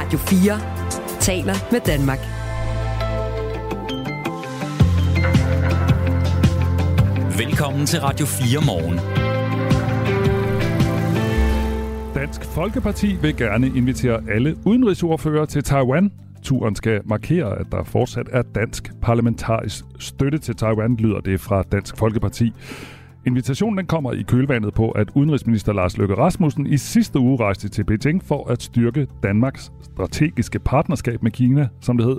Radio 4 taler med Danmark. Velkommen til Radio 4 morgen. Dansk Folkeparti vil gerne invitere alle udenrigsordfører til Taiwan. Turen skal markere, at der fortsat er dansk parlamentarisk støtte til Taiwan, lyder det fra Dansk Folkeparti. Invitationen den kommer i kølvandet på, at udenrigsminister Lars Løkke Rasmussen i sidste uge rejste til Beijing for at styrke Danmarks strategiske partnerskab med Kina, som det hed.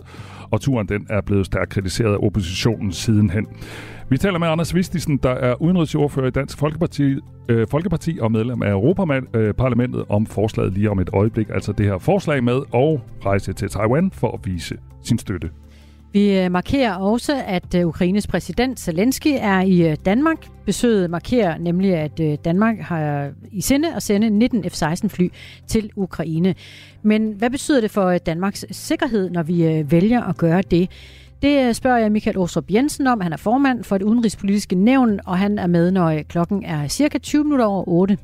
Og turen den er blevet stærkt kritiseret af oppositionen sidenhen. Vi taler med Anders Vistisen, der er udenrigsordfører i Dansk Folkeparti, øh, Folkeparti og medlem af Europaparlamentet om forslaget lige om et øjeblik. Altså det her forslag med at rejse til Taiwan for at vise sin støtte. Vi øh, markerer også, at øh, Ukraines præsident Zelensky er i øh, Danmark. Besøget markerer nemlig, at Danmark har i sinde at sende 19 F-16 fly til Ukraine. Men hvad betyder det for Danmarks sikkerhed, når vi vælger at gøre det? Det spørger jeg Michael Åstrup Jensen om. Han er formand for det udenrigspolitiske nævn, og han er med, når klokken er cirka 20 minutter over 8.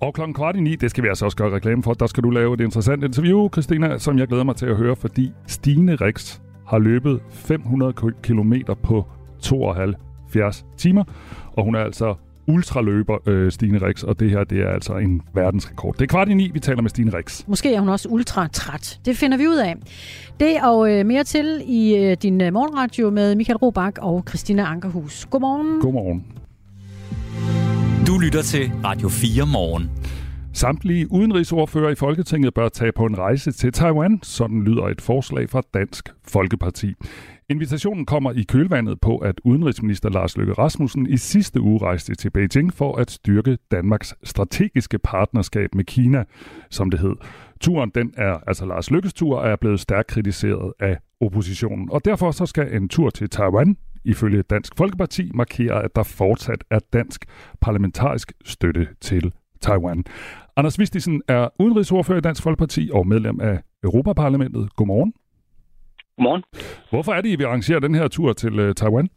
Og klokken kvart i ni, det skal vi altså også gøre reklame for, der skal du lave et interessant interview, Christina, som jeg glæder mig til at høre, fordi Stine Rix har løbet 500 km på 72 timer, og hun er altså ultraløber, øh, Stine Rix, og det her det er altså en verdensrekord. Det er kvart i ni, vi taler med Stine Rix. Måske er hun også ultra-træt. Det finder vi ud af. Det og øh, mere til i øh, din øh, morgenradio med Michael Robach og Christina Ankerhus. Godmorgen. Godmorgen. Du lytter til Radio 4 morgen. Samtlige udenrigsordfører i Folketinget bør tage på en rejse til Taiwan, sådan lyder et forslag fra Dansk Folkeparti. Invitationen kommer i kølvandet på, at udenrigsminister Lars Løkke Rasmussen i sidste uge rejste til Beijing for at styrke Danmarks strategiske partnerskab med Kina, som det hed. Turen, den er, altså Lars Lykkes tur, er blevet stærkt kritiseret af oppositionen. Og derfor så skal en tur til Taiwan, ifølge Dansk Folkeparti, markere, at der fortsat er dansk parlamentarisk støtte til Taiwan. Anders Vistisen er udenrigsordfører i Dansk Folkeparti og medlem af Europaparlamentet. Godmorgen. Godmorgen. Hvorfor er det, I vil arrangere den her tur til uh, Taiwan?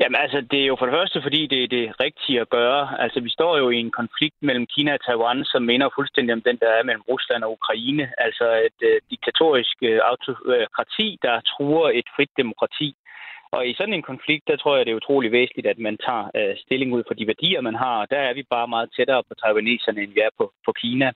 Jamen altså, det er jo for det første, fordi det er det rigtige at gøre. Altså, vi står jo i en konflikt mellem Kina og Taiwan, som minder fuldstændig om den, der er mellem Rusland og Ukraine. Altså et uh, diktatorisk uh, autokrati, der truer et frit demokrati. Og i sådan en konflikt, der tror jeg, det er utrolig væsentligt, at man tager øh, stilling ud for de værdier, man har. Og der er vi bare meget tættere på taiwaneserne, end vi er på, på Kina.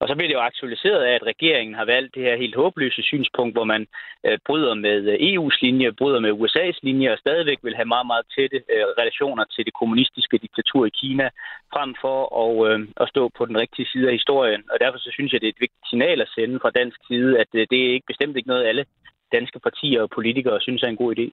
Og så bliver det jo aktualiseret af, at regeringen har valgt det her helt håbløse synspunkt, hvor man øh, bryder med øh, EU's linje, bryder med USA's linje, og stadigvæk vil have meget, meget tætte øh, relationer til det kommunistiske diktatur i Kina, frem for at, øh, at stå på den rigtige side af historien. Og derfor så synes jeg, det er et vigtigt signal at sende fra dansk side, at øh, det er ikke bestemt ikke noget, alle danske partier og politikere synes er en god idé.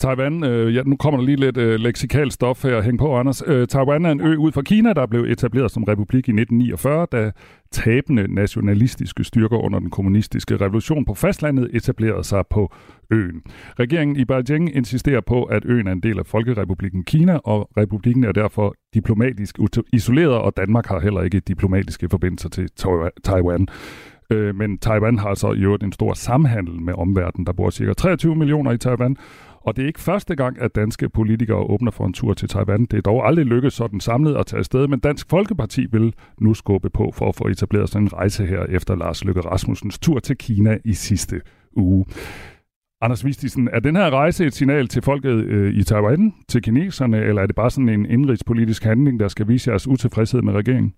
Taiwan, øh, ja, nu kommer der lige lidt øh, leksikalt stof her. Hæng på, Anders. Øh, Taiwan er en ø ud fra Kina, der blev etableret som republik i 1949, da tabende nationalistiske styrker under den kommunistiske revolution på fastlandet etablerede sig på øen. Regeringen i Beijing insisterer på, at øen er en del af Folkerepublikken Kina, og republikken er derfor diplomatisk isoleret, og Danmark har heller ikke diplomatiske forbindelser til Taiwan. Øh, men Taiwan har så i øvrigt en stor samhandel med omverdenen. Der bor cirka 23 millioner i Taiwan, og det er ikke første gang, at danske politikere åbner for en tur til Taiwan. Det er dog aldrig lykkedes sådan samlet at tage afsted, men Dansk Folkeparti vil nu skubbe på for at få etableret sådan en rejse her efter Lars Løkke Rasmussens tur til Kina i sidste uge. Anders Vistisen, er den her rejse et signal til folket øh, i Taiwan, til kineserne, eller er det bare sådan en indrigspolitisk handling, der skal vise jeres utilfredshed med regeringen?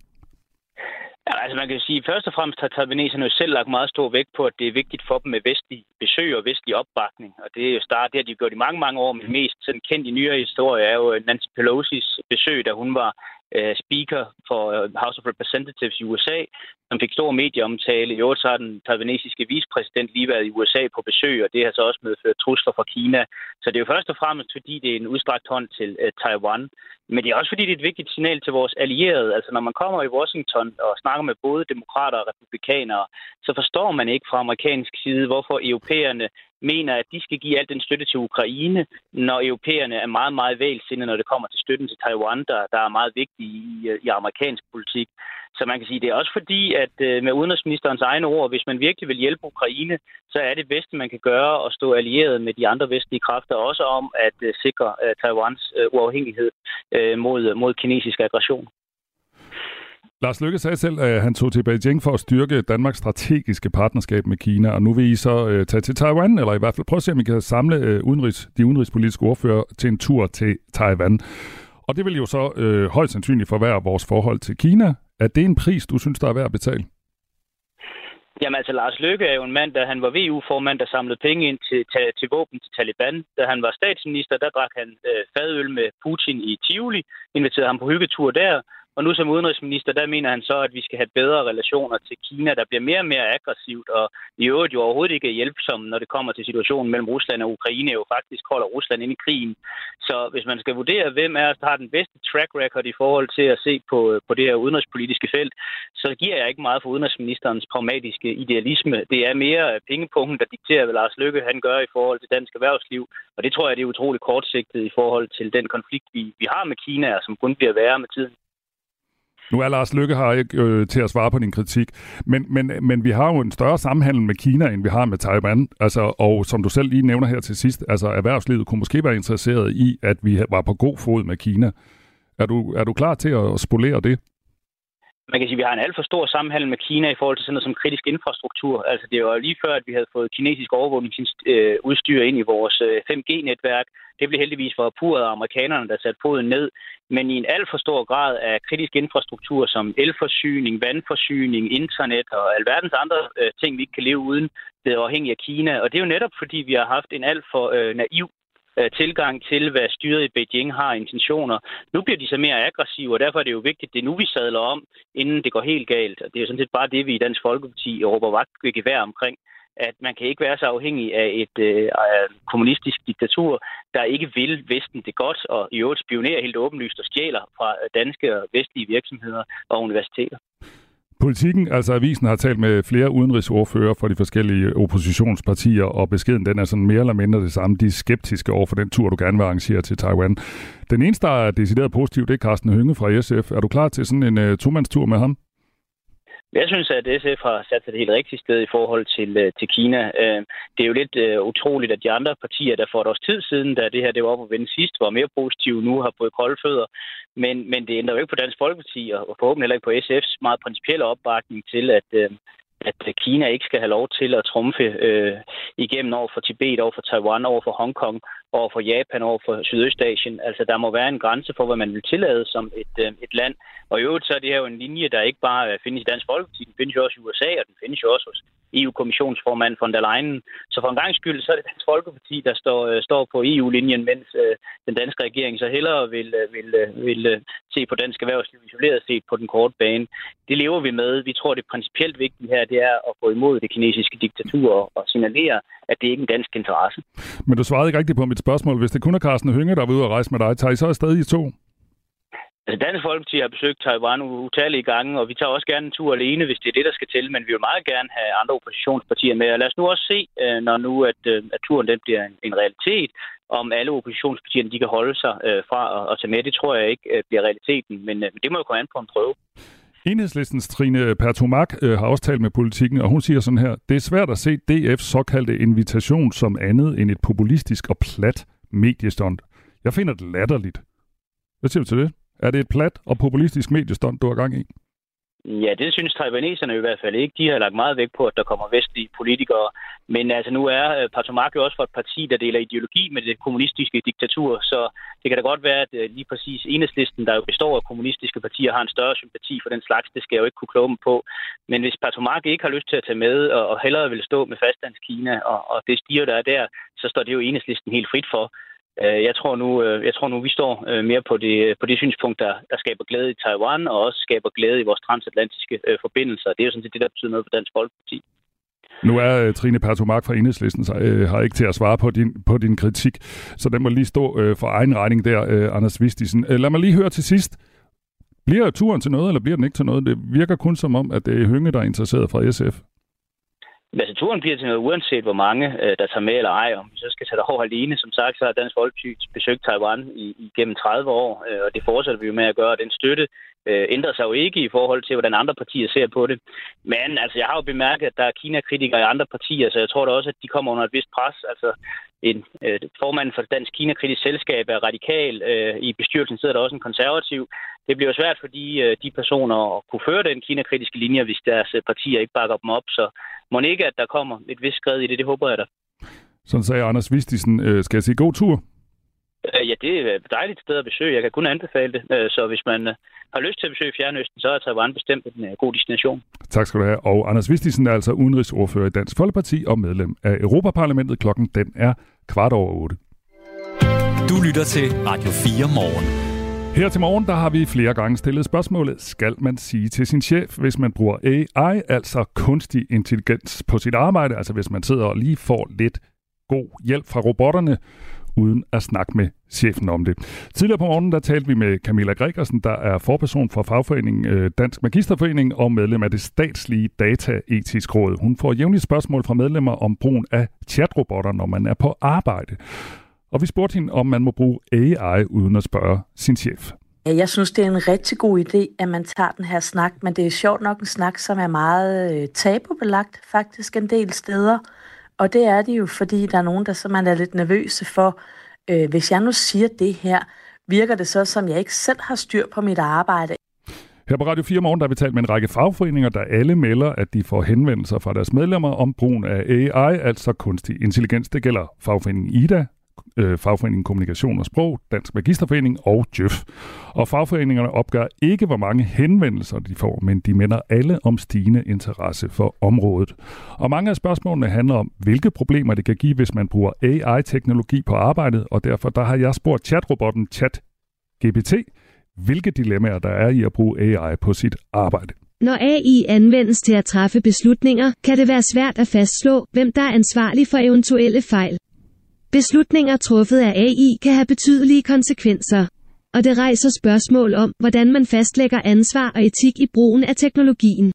Ja, altså man kan sige, først og fremmest har taiwaneserne jo selv lagt meget stor vægt på, at det er vigtigt for dem med vestlig besøg og vestlig opbakning. Og det er jo start, det har de gjort i mange, mange år, men mest sådan kendt i nyere historie er jo Nancy Pelosi's besøg, da hun var øh, speaker for øh, House of Representatives i USA, som fik stor medieomtale. I øvrigt så har den taiwanesiske vicepræsident lige været i USA på besøg, og det har så også medført trusler fra Kina. Så det er jo først og fremmest, fordi det er en udstrakt hånd til øh, Taiwan. Men det er også fordi, det er et vigtigt signal til vores allierede. Altså når man kommer i Washington og snakker med både demokrater og republikanere, så forstår man ikke fra amerikansk side, hvorfor europæerne mener, at de skal give al den støtte til Ukraine, når europæerne er meget, meget vælsindede, når det kommer til støtten til Taiwan, der, der er meget vigtig i, i amerikansk politik. Så man kan sige, det er også fordi, at øh, med udenrigsministerens egne ord, hvis man virkelig vil hjælpe Ukraine, så er det bedste, man kan gøre at stå allieret med de andre vestlige kræfter, også om at øh, sikre øh, Taiwans uafhængighed mod, mod kinesisk aggression. Lars Lykke sagde selv, at han tog til Beijing for at styrke Danmarks strategiske partnerskab med Kina, og nu vil I så øh, tage til Taiwan, eller i hvert fald prøve at se, om I kan samle øh, udenrigs, de udenrigspolitiske ordfører til en tur til Taiwan. Og det vil jo så øh, højst sandsynligt forværre vores forhold til Kina. Er det en pris, du synes, der er værd at betale? Jamen altså, Lars Løkke er jo en mand, da han var VU-formand, der samlede penge ind til, til, til våben til Taliban. Da han var statsminister, der drak han øh, fadøl med Putin i Tivoli, inviterede ham på hyggetur der, og nu som udenrigsminister, der mener han så, at vi skal have bedre relationer til Kina, der bliver mere og mere aggressivt, og i øvrigt jo overhovedet ikke er hjælpsomme, når det kommer til situationen mellem Rusland og Ukraine, jo faktisk holder Rusland ind i krigen. Så hvis man skal vurdere, hvem er der har den bedste track record i forhold til at se på, på det her udenrigspolitiske felt, så giver jeg ikke meget for udenrigsministerens pragmatiske idealisme. Det er mere pengepunkten, der dikterer, hvad Lars Lykke han gør i forhold til dansk erhvervsliv, og det tror jeg, det er utroligt kortsigtet i forhold til den konflikt, vi, vi har med Kina, som kun bliver værre med tiden. Nu er Lars Lykke her ikke øh, til at svare på din kritik, men, men, men vi har jo en større samhandel med Kina, end vi har med Taiwan. Altså, og som du selv lige nævner her til sidst, altså erhvervslivet kunne måske være interesseret i, at vi var på god fod med Kina. Er du, er du klar til at spolere det? Man kan sige, at vi har en alt for stor sammenhæng med Kina i forhold til sådan noget som kritisk infrastruktur. Altså det var lige før, at vi havde fået kinesisk overvågningsudstyr ind i vores øh, 5G-netværk. Det blev heldigvis for puret af amerikanerne, der satte foden ned. Men i en alt for stor grad af kritisk infrastruktur som elforsyning, vandforsyning, internet og alverdens andre øh, ting, vi ikke kan leve uden, det er af Kina. Og det er jo netop, fordi vi har haft en alt for øh, naiv Øh, tilgang til, hvad styret i Beijing har intentioner. Nu bliver de så mere aggressive, og derfor er det jo vigtigt, at det er nu, vi sadler om, inden det går helt galt. Og det er jo sådan set bare det, vi i Dansk Folkeparti råber vagt ved gevær omkring at man kan ikke være så afhængig af et øh, kommunistisk diktatur, der ikke vil Vesten det godt, og i øvrigt spionerer helt åbenlyst og stjæler fra danske og vestlige virksomheder og universiteter. Politikken, altså avisen, har talt med flere udenrigsordfører for de forskellige oppositionspartier, og beskeden den er sådan mere eller mindre det samme. De er skeptiske over for den tur, du gerne vil arrangere til Taiwan. Den eneste, der er decideret positiv, det er Carsten Hynge fra SF. Er du klar til sådan en uh, tomandstur med ham? Jeg synes, at SF har sat sig det helt rigtige sted i forhold til, øh, til Kina. Øh, det er jo lidt øh, utroligt, at de andre partier, der for et års tid siden, da det her det var op at vende sidst, var mere positive, nu har fået kolde fødder. Men, men det ændrer jo ikke på Dansk Folkeparti, og forhåbentlig heller ikke på SF's meget principielle opbakning til, at, at øh, Kina ikke skal have lov til at trumfe øh, igennem over for Tibet, over for Taiwan, over for Hongkong, over for Japan, over for Sydøstasien. Altså, der må være en grænse for, hvad man vil tillade som et, øh, et land. Og i øvrigt så er det her jo en linje, der ikke bare øh, findes i Dansk Folkeparti, den findes jo også i USA, og den findes jo også hos EU-kommissionsformand von der Leyen. Så for en gang skyld, så er det Dansk Folkeparti, der står, øh, står på EU-linjen, mens øh, den danske regering så hellere vil, øh, vil, vil se på dansk erhvervsliv isoleret set på den korte bane. Det lever vi med. Vi tror, det principielt vigtige her, det er at gå imod det kinesiske diktatur og, signalere, at det ikke er en dansk interesse. Men du svarede ikke rigtigt på mit spørgsmål. Hvis det kun er Carsten Hynge, der er ud og rejse med dig, tager I så afsted i to? Altså, Dansk Folkeparti har besøgt Taiwan utallige gange, og vi tager også gerne en tur alene, hvis det er det, der skal til, men vi vil meget gerne have andre oppositionspartier med. Og lad os nu også se, øh, når nu at, øh, at turen den bliver en, en realitet, om alle oppositionspartierne de kan holde sig øh, fra at, at tage med. Det tror jeg ikke øh, bliver realiteten, men det må jo komme an på en prøve. Enhedslistens Trine Pertumak øh, har også talt med politikken, og hun siger sådan her, det er svært at se DF's såkaldte invitation som andet end et populistisk og plat mediestund. Jeg finder det latterligt. Hvad siger du til det? Er det et plat og populistisk mediestånd, du har gang i? Ja, det synes taiwaneserne i hvert fald ikke. De har lagt meget vægt på, at der kommer vestlige politikere. Men altså, nu er øh, Patomak jo også for et parti, der deler ideologi med det kommunistiske diktatur, så det kan da godt være, at øh, lige præcis enhedslisten, der jo består af kommunistiske partier, har en større sympati for den slags. Det skal jeg jo ikke kunne kloge dem på. Men hvis Patomak ikke har lyst til at tage med, og hellere vil stå med fastlandskina og, og det stiger, der er der, så står det jo enhedslisten helt frit for. Øh, jeg tror nu, øh, jeg tror nu vi står øh, mere på det, på det synspunkt, der, der skaber glæde i Taiwan, og også skaber glæde i vores transatlantiske forbindelser. Det er jo sådan set det, der betyder noget for Dansk Folkeparti. Nu er Trine Pertumark fra Enhedslisten så, øh, har ikke til at svare på din, på din kritik, så den må lige stå øh, for egen regning der, øh, Anders Vistisen. Øh, lad mig lige høre til sidst. Bliver turen til noget, eller bliver den ikke til noget? Det virker kun som om, at det er Hynge, der er interesseret fra SF. Altså, turen bliver til noget, uanset hvor mange, øh, der tager med eller ej. Om vi så skal tage derover alene. Som sagt, så har Dansk Folkeparti besøgt Taiwan i, igennem gennem 30 år, øh, og det fortsætter vi jo med at gøre. Den støtte øh, ændrer sig jo ikke i forhold til, hvordan andre partier ser på det. Men altså, jeg har jo bemærket, at der er Kina-kritikere i andre partier, så jeg tror da også, at de kommer under et vist pres. Altså, en øh, formand for Dansk Kina-kritisk selskab er radikal. Øh, I bestyrelsen sidder der også en konservativ det bliver svært for de, øh, de personer at kunne føre den kinakritiske linje, hvis deres øh, partier ikke bakker dem op. Så må ikke, at der kommer et vist skred i det. Det håber jeg da. Sådan sagde Anders Vistisen. Øh, skal jeg sige god tur? Ja, det er et dejligt sted at besøge. Jeg kan kun anbefale det. Så hvis man har lyst til at besøge Fjernøsten, så er Taiwan bestemt en god destination. Tak skal du have. Og Anders Vistisen er altså udenrigsordfører i Dansk Folkeparti og medlem af Europaparlamentet. Klokken den er kvart over otte. Du lytter til Radio 4 morgen. Her til morgen, der har vi flere gange stillet spørgsmålet, skal man sige til sin chef, hvis man bruger AI, altså kunstig intelligens på sit arbejde, altså hvis man sidder og lige får lidt god hjælp fra robotterne, uden at snakke med chefen om det. Tidligere på morgenen, der talte vi med Camilla Gregersen, der er forperson for fagforeningen øh, Dansk Magisterforening og medlem af det statslige dataetisk råd. Hun får jævnligt spørgsmål fra medlemmer om brugen af chatrobotter, når man er på arbejde. Og vi spurgte hende, om man må bruge AI uden at spørge sin chef. Jeg synes, det er en rigtig god idé, at man tager den her snak, men det er sjovt nok en snak, som er meget øh, tabubelagt faktisk en del steder. Og det er det jo, fordi der er nogen, der man er lidt nervøse for, øh, hvis jeg nu siger det her, virker det så, som jeg ikke selv har styr på mit arbejde. Her på Radio 4 Morgen der har vi talt med en række fagforeninger, der alle melder, at de får henvendelser fra deres medlemmer om brugen af AI, altså kunstig intelligens. Det gælder fagforeningen IDA, øh, Fagforeningen Kommunikation og Sprog, Dansk Magisterforening og Djøf. Og fagforeningerne opgør ikke, hvor mange henvendelser de får, men de minder alle om stigende interesse for området. Og mange af spørgsmålene handler om, hvilke problemer det kan give, hvis man bruger AI-teknologi på arbejdet, og derfor der har jeg spurgt chatrobotten ChatGPT, hvilke dilemmaer der er i at bruge AI på sit arbejde. Når AI anvendes til at træffe beslutninger, kan det være svært at fastslå, hvem der er ansvarlig for eventuelle fejl. Beslutninger truffet af AI kan have betydelige konsekvenser. Og det rejser spørgsmål om, hvordan man fastlægger ansvar og etik i brugen af teknologien.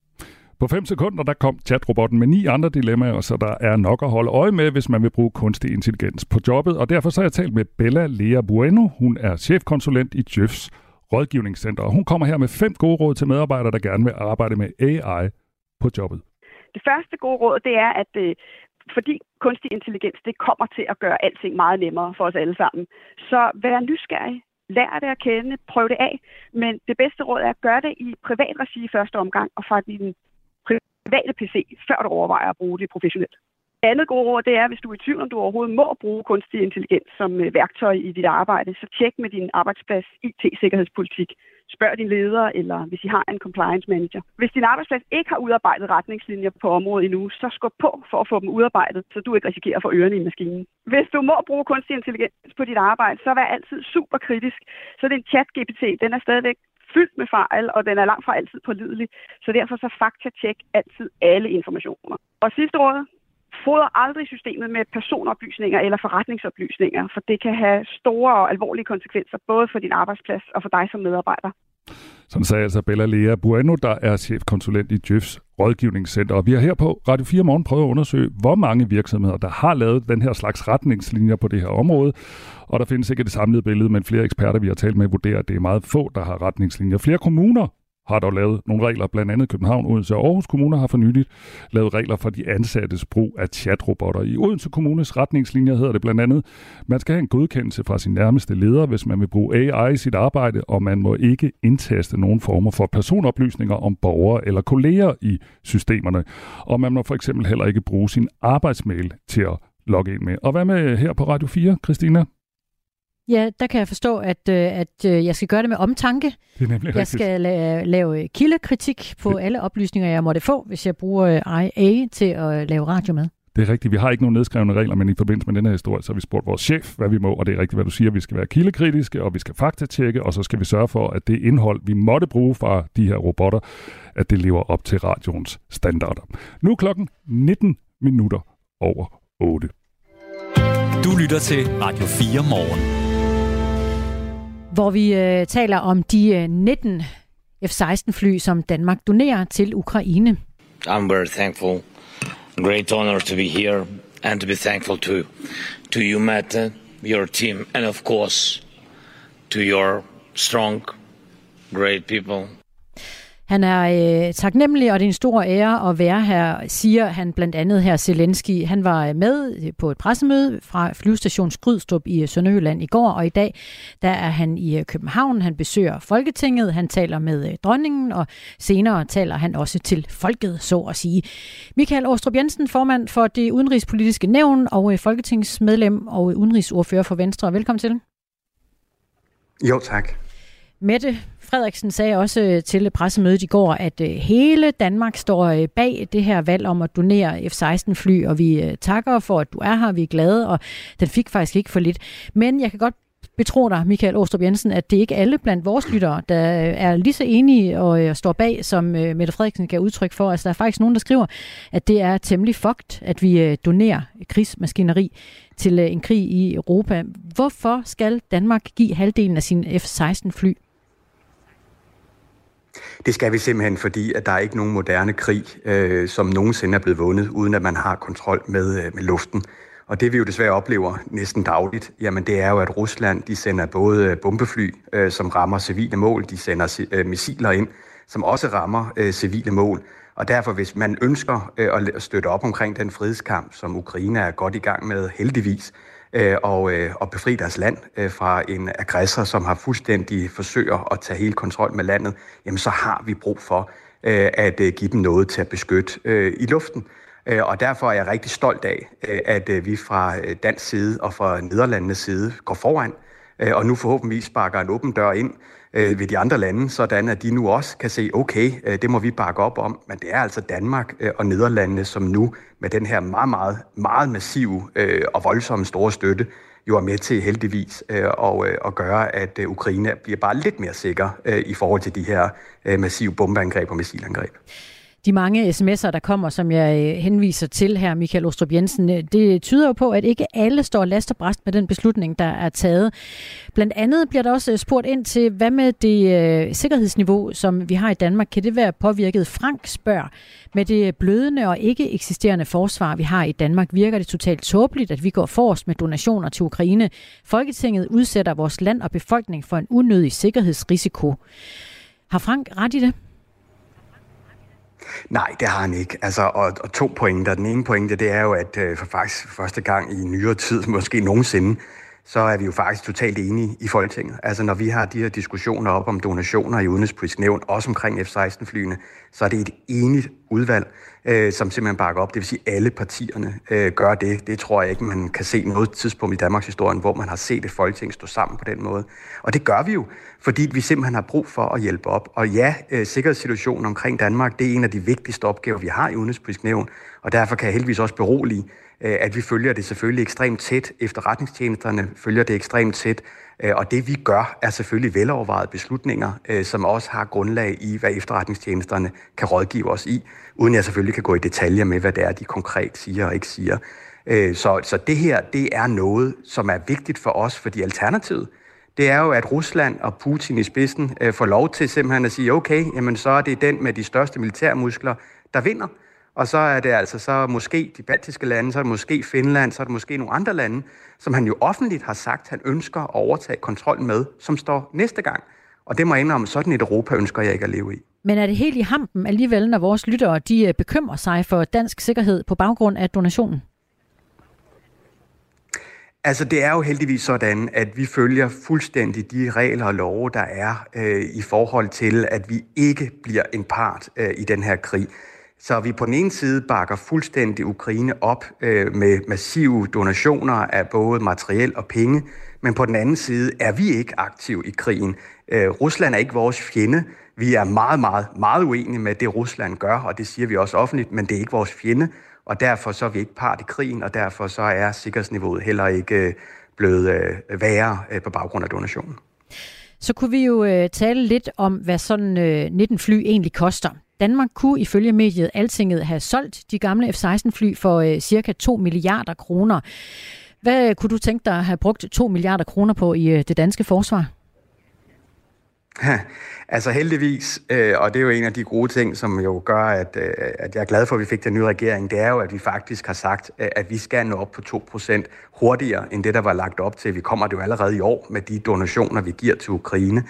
På 5 sekunder der kom chatrobotten med ni andre dilemmaer, så der er nok at holde øje med, hvis man vil bruge kunstig intelligens på jobbet. Og derfor så har jeg talt med Bella Lea Bueno. Hun er chefkonsulent i Jøfs rådgivningscenter. Og hun kommer her med fem gode råd til medarbejdere, der gerne vil arbejde med AI på jobbet. Det første gode råd, det er, at øh, fordi kunstig intelligens, det kommer til at gøre alting meget nemmere for os alle sammen. Så vær nysgerrig, lær det at kende, prøv det af, men det bedste råd er at gøre det i privat regi i første omgang, og fra din private PC, før du overvejer at bruge det professionelt. Andet gode råd, det er, hvis du er i tvivl, om du overhovedet må bruge kunstig intelligens som øh, værktøj i dit arbejde, så tjek med din arbejdsplads IT-sikkerhedspolitik. Spørg din leder, eller hvis I har en compliance manager. Hvis din arbejdsplads ikke har udarbejdet retningslinjer på området endnu, så skub på for at få dem udarbejdet, så du ikke risikerer at få ørerne i maskinen. Hvis du må bruge kunstig intelligens på dit arbejde, så vær altid super kritisk. Så den chat-GPT, den er stadigvæk fyldt med fejl, og den er langt fra altid pålidelig. Så derfor så faktatjek altid alle informationer. Og sidste råd, Foder aldrig systemet med personoplysninger eller forretningsoplysninger, for det kan have store og alvorlige konsekvenser, både for din arbejdsplads og for dig som medarbejder. Som sagde altså Bella Lea Bueno, der er chefkonsulent i Jeffs rådgivningscenter. Og vi har her på Radio 4 Morgen prøvet at undersøge, hvor mange virksomheder, der har lavet den her slags retningslinjer på det her område. Og der findes ikke det samlede billede, men flere eksperter, vi har talt med, vurderer, at det er meget få, der har retningslinjer. Flere kommuner har dog lavet nogle regler, blandt andet København, Odense og Aarhus Kommuner har for nyligt lavet regler for de ansattes brug af chatrobotter. I Odense Kommunes retningslinjer hedder det blandt andet, man skal have en godkendelse fra sin nærmeste leder, hvis man vil bruge AI i sit arbejde, og man må ikke indtaste nogen former for personoplysninger om borgere eller kolleger i systemerne. Og man må for eksempel heller ikke bruge sin arbejdsmail til at logge ind med. Og hvad med her på Radio 4, Christina? Ja, der kan jeg forstå, at, øh, at øh, jeg skal gøre det med omtanke. Det er nemlig jeg skal la- lave kildekritik på det. alle oplysninger, jeg måtte få, hvis jeg bruger øh, IA til at lave radio med. Det er rigtigt. Vi har ikke nogen nedskrevne regler, men i forbindelse med den her historie, så har vi spurgt vores chef, hvad vi må, og det er rigtigt, hvad du siger. Vi skal være kildekritiske, og vi skal faktatjekke, og så skal vi sørge for, at det indhold, vi måtte bruge fra de her robotter, at det lever op til radioens standarder. Nu er klokken 19 minutter over 8. Du lytter til Radio 4 morgen hvor vi øh, taler om de øh, 19 F-16-fly, som Danmark donerer til Ukraine. I'm very thankful. Great honor to be here and to be thankful to, to you, Mette, your team, and of course to your strong, great people. Han er øh, taknemmelig, og det er en stor ære at være her, siger han blandt andet her Zelensky. Han var øh, med på et pressemøde fra flyvestation Skrydstrup i øh, Sønderjylland i går, og i dag der er han i øh, København. Han besøger Folketinget, han taler med dronningen, og senere taler han også til folket, så at sige. Michael Åstrup Jensen, formand for det udenrigspolitiske nævn og folketingsmedlem og udenrigsordfører for Venstre. Velkommen til. Jo, tak. Mette Frederiksen sagde også øh, til pressemødet i går, at øh, hele Danmark står øh, bag det her valg om at donere F-16-fly, og vi takker for, at du er her, vi er glade, og den fik faktisk ikke for lidt. Men jeg kan godt betro dig, Michael Åstrup Jensen, at det ikke alle blandt vores lyttere, der er lige så enige og står bag, som Mette Frederiksen gav udtryk for. Altså, der er faktisk nogen, der skriver, at det er temmelig fucked, at vi donerer krigsmaskineri til en krig i Europa. Hvorfor skal Danmark give halvdelen af sine F-16-fly det skal vi simpelthen, fordi at der er ikke nogen moderne krig, øh, som nogensinde er blevet vundet, uden at man har kontrol med, øh, med luften. Og det vi jo desværre oplever næsten dagligt, jamen det er jo, at Rusland de sender både øh, bombefly, øh, som rammer civile mål, de sender øh, missiler ind, som også rammer øh, civile mål. Og derfor, hvis man ønsker øh, at støtte op omkring den frihedskamp, som Ukraine er godt i gang med heldigvis, Øh, og, øh, og befri deres land øh, fra en aggressor, som har fuldstændig forsøger at tage hele kontrol med landet, jamen så har vi brug for at give dem noget til at beskytte i luften. Og derfor er jeg rigtig stolt af, at vi fra dansk side og fra Nederlandenes side går foran, og nu forhåbentlig sparker en åben dør ind øh, ved de andre lande, sådan at de nu også kan se, okay, øh, det må vi bakke op om, men det er altså Danmark øh, og Nederlandene, som nu med den her meget, meget, meget massive øh, og voldsomme store støtte, jo er med til heldigvis øh, og, øh, at gøre, at øh, Ukraine bliver bare lidt mere sikker øh, i forhold til de her øh, massive bombeangreb og missilangreb de mange sms'er, der kommer, som jeg øh, henviser til her, Michael Ostrup Jensen, øh, det tyder jo på, at ikke alle står last og bræst med den beslutning, der er taget. Blandt andet bliver der også øh, spurgt ind til, hvad med det øh, sikkerhedsniveau, som vi har i Danmark, kan det være påvirket? Frank spørger, med det blødende og ikke eksisterende forsvar, vi har i Danmark, virker det totalt tåbeligt, at vi går forrest med donationer til Ukraine. Folketinget udsætter vores land og befolkning for en unødig sikkerhedsrisiko. Har Frank ret i det? Nej, det har han ikke. Altså, og, og to pointer. Den ene pointe, det er jo, at øh, for faktisk første gang i nyere tid, måske nogensinde, så er vi jo faktisk totalt enige i Folketinget. Altså når vi har de her diskussioner op om donationer i udenrigspolitisk nævn, også omkring F-16-flyene, så er det et enigt udvalg, øh, som simpelthen bakker op. Det vil sige, at alle partierne øh, gør det. Det tror jeg ikke, man kan se noget tidspunkt i Danmarks historie, hvor man har set et folketing stå sammen på den måde. Og det gør vi jo, fordi vi simpelthen har brug for at hjælpe op. Og ja, øh, sikkerhedssituationen omkring Danmark, det er en af de vigtigste opgaver, vi har i udenrigspolitisk nævn, og derfor kan jeg heldigvis også berolige, Øh, at vi følger det selvfølgelig ekstremt tæt. Efterretningstjenesterne følger det ekstremt tæt, øh, og det vi gør, er selvfølgelig velovervejede beslutninger, øh, som også har grundlag i, hvad efterretningstjenesterne kan rådgive os i, uden jeg selvfølgelig kan gå i detaljer med, hvad det er, de konkret siger og ikke siger. Så, så det her, det er noget, som er vigtigt for os, fordi alternativet, det er jo, at Rusland og Putin i spidsen får lov til simpelthen at sige, okay, jamen så er det den med de største militærmuskler, der vinder. Og så er det altså så måske de baltiske lande, så er det måske Finland, så er det måske nogle andre lande, som han jo offentligt har sagt, han ønsker at overtage kontrol med, som står næste gang. Og det må jeg indrømme, sådan et Europa ønsker jeg ikke at leve i. Men er det helt i hampen alligevel, når vores lyttere de øh, bekymrer sig for dansk sikkerhed på baggrund af donationen? Altså, det er jo heldigvis sådan, at vi følger fuldstændig de regler og love, der er øh, i forhold til, at vi ikke bliver en part øh, i den her krig. Så vi på den ene side bakker fuldstændig Ukraine op øh, med massive donationer af både materiel og penge, men på den anden side er vi ikke aktive i krigen. Øh, Rusland er ikke vores fjende. Vi er meget, meget, meget uenige med det, Rusland gør, og det siger vi også offentligt, men det er ikke vores fjende, og derfor så er vi ikke part i krigen, og derfor så er sikkerhedsniveauet heller ikke øh, blevet øh, værre øh, på baggrund af donationen. Så kunne vi jo øh, tale lidt om, hvad sådan øh, 19 fly egentlig koster. Danmark kunne ifølge mediet Altinget have solgt de gamle F-16-fly for øh, cirka 2 milliarder kroner. Hvad kunne du tænke dig at have brugt 2 milliarder kroner på i øh, det danske forsvar? Altså heldigvis, øh, og det er jo en af de gode ting, som jo gør, at, øh, at jeg er glad for, at vi fik den nye regering, det er jo, at vi faktisk har sagt, øh, at vi skal nå op på 2% hurtigere end det, der var lagt op til. Vi kommer det jo allerede i år med de donationer, vi giver til Ukraine.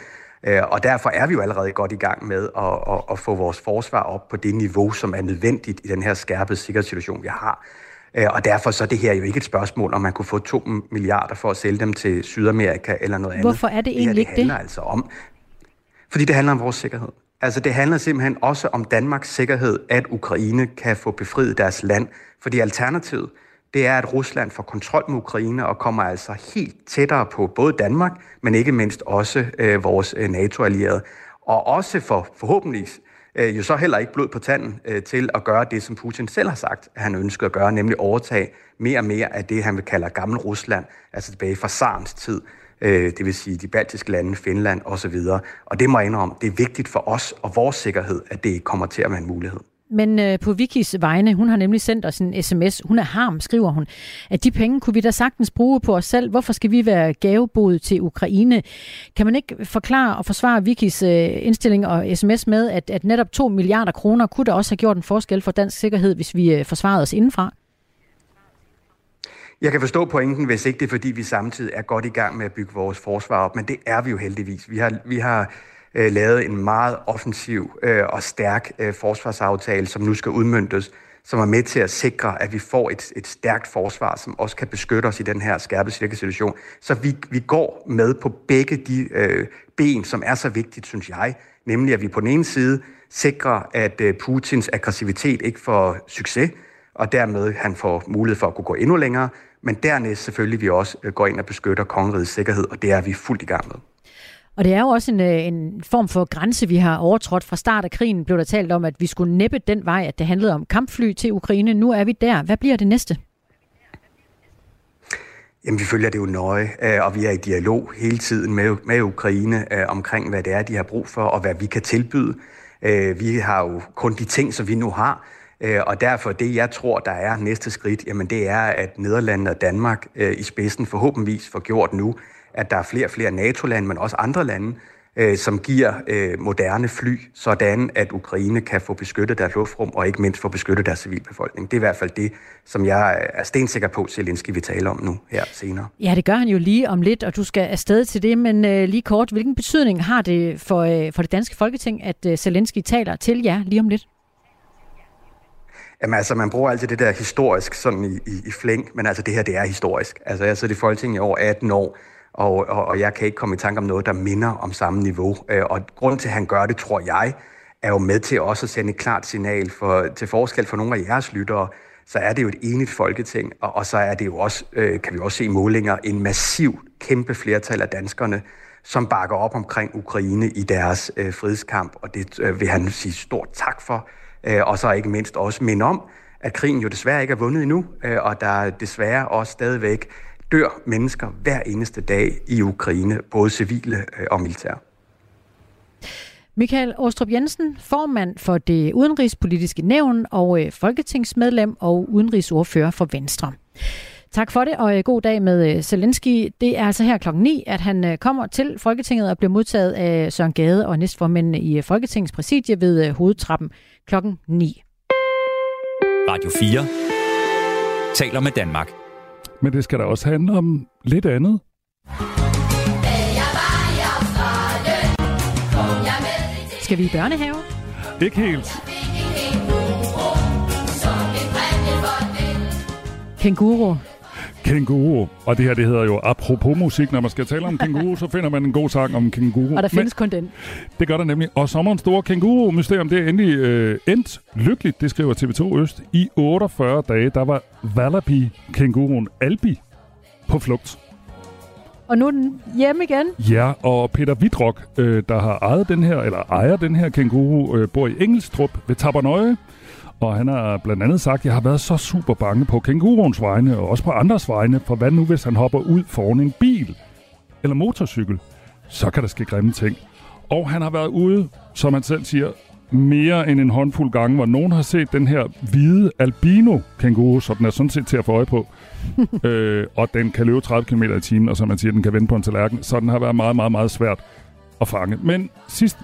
Øh, og derfor er vi jo allerede godt i gang med at, at, at få vores forsvar op på det niveau, som er nødvendigt i den her skærpede sikkerhedssituation, vi har. Øh, og derfor så er det her jo ikke et spørgsmål, om man kunne få 2 milliarder for at sælge dem til Sydamerika eller noget andet. Hvorfor er det egentlig ikke det? Det handler altså om, fordi det handler om vores sikkerhed. Altså det handler simpelthen også om Danmarks sikkerhed, at Ukraine kan få befriet deres land. Fordi alternativet, det er, at Rusland får kontrol med Ukraine og kommer altså helt tættere på både Danmark, men ikke mindst også øh, vores øh, NATO-allierede. Og også for forhåbentlig øh, jo så heller ikke blod på tanden øh, til at gøre det, som Putin selv har sagt, at han ønsker at gøre, nemlig overtage mere og mere af det, han vil kalde gammel Rusland, altså tilbage fra Sarens tid, øh, det vil sige de baltiske lande, Finland osv. Og det må jeg indrømme, det er vigtigt for os og vores sikkerhed, at det kommer til at være en mulighed. Men øh, på Vikis vegne, hun har nemlig sendt os en sms. Hun er harm, skriver hun, at de penge kunne vi da sagtens bruge på os selv. Hvorfor skal vi være gavebod til Ukraine? Kan man ikke forklare og forsvare Vikis øh, indstilling og sms med, at, at netop 2 milliarder kroner kunne da også have gjort en forskel for dansk sikkerhed, hvis vi øh, forsvarede os indenfra? Jeg kan forstå pointen, hvis ikke det er, fordi vi samtidig er godt i gang med at bygge vores forsvar op, men det er vi jo heldigvis. Vi har, vi har øh, lavet en meget offensiv øh, og stærk øh, forsvarsaftale, som nu skal udmyndtes, som er med til at sikre, at vi får et, et stærkt forsvar, som også kan beskytte os i den her skærpede situation. Så vi, vi går med på begge de øh, ben, som er så vigtigt, synes jeg, nemlig at vi på den ene side sikrer, at øh, Putins aggressivitet ikke får succes, og dermed han får mulighed for at kunne gå endnu længere, men dernæst selvfølgelig vi også øh, går ind og beskytter kongerigets sikkerhed, og det er vi fuldt i gang med. Og det er jo også en, øh, en form for grænse, vi har overtrådt. Fra start af krigen blev der talt om, at vi skulle næppe den vej, at det handlede om kampfly til Ukraine. Nu er vi der. Hvad bliver det næste? Jamen, vi følger det jo nøje, øh, og vi er i dialog hele tiden med, med Ukraine øh, omkring, hvad det er, de har brug for, og hvad vi kan tilbyde. Vi har jo kun de ting, som vi nu har, og derfor det, jeg tror, der er næste skridt, jamen det er, at Nederlandene og Danmark i spidsen forhåbentligvis får gjort nu, at der er flere og flere NATO-lande, men også andre lande, øh, som giver moderne fly, sådan at Ukraine kan få beskyttet deres luftrum, og ikke mindst få beskyttet deres civilbefolkning. Det er i hvert fald det, som jeg er stensikker på, Zelensky vil tale om nu her senere. Ja, det gør han jo lige om lidt, og du skal afsted til det, men lige kort, hvilken betydning har det for, for det danske folketing, at Zelensky taler til jer lige om lidt? Jamen altså, man bruger altid det der historisk sådan i, i, i flæng, men altså det her, det er historisk. Altså jeg sidder i Folketinget i over 18 år, og, og, og jeg kan ikke komme i tanke om noget, der minder om samme niveau. Øh, og grund til, at han gør det, tror jeg, er jo med til også at sende et klart signal for, til forskel for nogle af jeres lyttere, så er det jo et enigt folketing, og, og så er det jo også, øh, kan vi også se i målinger, en massiv, kæmpe flertal af danskerne, som bakker op omkring Ukraine i deres øh, frihedskamp, og det øh, vil han sige stort tak for. Øh, og så ikke mindst også minde om, at krigen jo desværre ikke er vundet endnu, øh, og der desværre også stadigvæk dør mennesker hver eneste dag i Ukraine, både civile øh, og militære. Michael Åstrup Jensen, formand for det udenrigspolitiske nævn og folketingsmedlem og udenrigsordfører for Venstre. Tak for det, og god dag med Zelensky. Det er altså her klokken 9, at han kommer til Folketinget og bliver modtaget af Søren Gade og næstformændene i Folketingets præsidie ved hovedtrappen klokken 9. Radio 4 taler med Danmark. Men det skal da også handle om lidt andet. Skal vi i børnehave? Ikke helt. Kenguru. Kenguru. Og det her, det hedder jo apropos musik. Når man skal tale om kenguru, så finder man en god sang om kenguru. Og der findes Men, kun den. Det gør der nemlig. Og sommerens store kenguru-mysterium, det er endelig øh, endt lykkeligt, det skriver TV2 Øst. I 48 dage, der var Valapi, kenguruen Albi, på flugt. Og nu er den hjemme igen. Ja, og Peter Vidrock, øh, der har ejet den her, eller ejer den her kenguru, øh, bor i Engelstrup ved Tabernøje. Og han har blandt andet sagt, at jeg har været så super bange på kænguruens vegne, og også på andres vegne, for hvad nu, hvis han hopper ud foran en bil eller motorcykel? Så kan der ske grimme ting. Og han har været ude, som han selv siger, mere end en håndfuld gange, hvor nogen har set den her hvide albino kænguru, så den er sådan set til at få øje på. øh, og den kan løbe 30 km i timen, og som man siger, den kan vende på en tallerken. Så den har været meget, meget, meget svært at fange. Men sidst,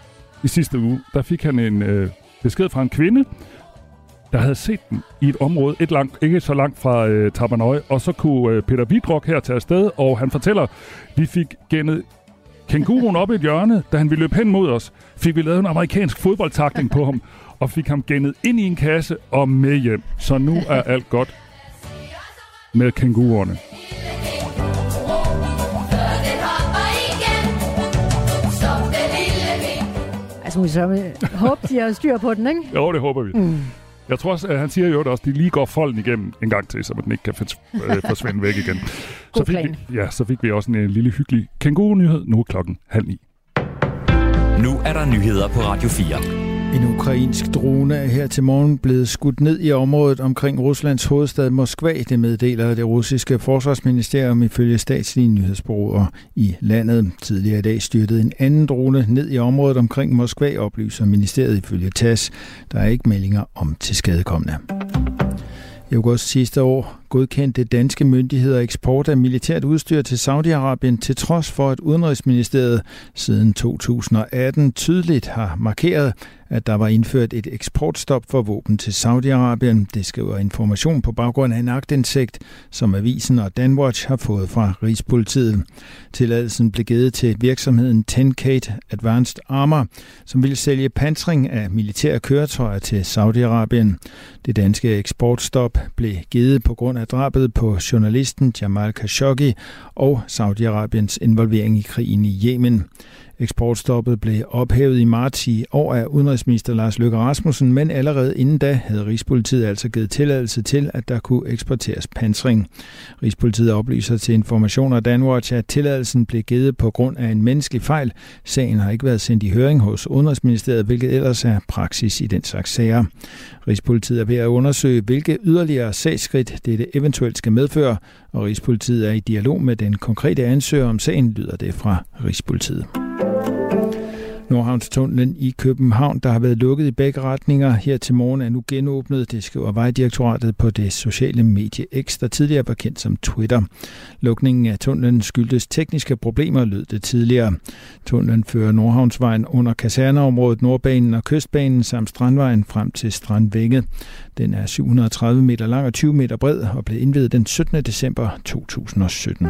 i sidste uge, der fik han en øh, besked fra en kvinde, der havde set den i et område, et langt, ikke så langt fra øh, Tabernøje, og så kunne øh, Peter Vidrock her tage afsted, og han fortæller, vi fik gennet Kænguruen op i et hjørne, da han ville løbe hen mod os, fik vi lavet en amerikansk fodboldtakling på ham, og fik ham gennet ind i en kasse og med hjem. Så nu er alt godt med kænguruerne. Altså, må vi så øh, håbe, de har styr på den, ikke? Jo, det håber vi. Mm. Jeg tror også, at han siger jo også, at de lige går folden igennem en gang til, så den ikke kan øh, forsvinde væk igen. så fik plan. Vi, ja, så fik vi også en, en lille hyggelig kænguru-nyhed. Nu er klokken halv ni. Nu er der nyheder på Radio 4. En ukrainsk drone er her til morgen blevet skudt ned i området omkring Ruslands hovedstad Moskva. Det meddeler det russiske forsvarsministerium ifølge statslige nyhedsbureauer i landet. Tidligere i dag styrtede en anden drone ned i området omkring Moskva, oplyser ministeriet ifølge TAS. Der er ikke meldinger om tilskadekommende. I august sidste år godkendte danske myndigheder eksport af militært udstyr til Saudi-Arabien, til trods for at Udenrigsministeriet siden 2018 tydeligt har markeret, at der var indført et eksportstop for våben til Saudi-Arabien. Det skriver information på baggrund af en agtindsigt, som Avisen og Danwatch har fået fra Rigspolitiet. Tilladelsen blev givet til virksomheden Tenkate Advanced Armor, som ville sælge pansring af militære køretøjer til Saudi-Arabien. Det danske eksportstop blev givet på grund af drabet på journalisten Jamal Khashoggi og Saudi-Arabiens involvering i krigen i Yemen. Eksportstoppet blev ophævet i marts i år af udenrigsminister Lars Løkke Rasmussen, men allerede inden da havde Rigspolitiet altså givet tilladelse til, at der kunne eksporteres pansring. Rigspolitiet oplyser til Information og Danwatch, at tilladelsen blev givet på grund af en menneskelig fejl. Sagen har ikke været sendt i høring hos Udenrigsministeriet, hvilket ellers er praksis i den slags sager. Rigspolitiet er ved at undersøge, hvilke yderligere sagsskridt dette eventuelt skal medføre, og Rigspolitiet er i dialog med den konkrete ansøger om sagen, lyder det fra Rigspolitiet. Nordhavnstunnelen i København, der har været lukket i begge retninger her til morgen, er nu genåbnet. Det skriver Vejdirektoratet på det sociale medie X, der tidligere var kendt som Twitter. Lukningen af tunnelen skyldtes tekniske problemer, lød det tidligere. Tunnelen fører Nordhavnsvejen under kaserneområdet Nordbanen og Kystbanen samt Strandvejen frem til Strandvænget. Den er 730 meter lang og 20 meter bred og blev indvidet den 17. december 2017.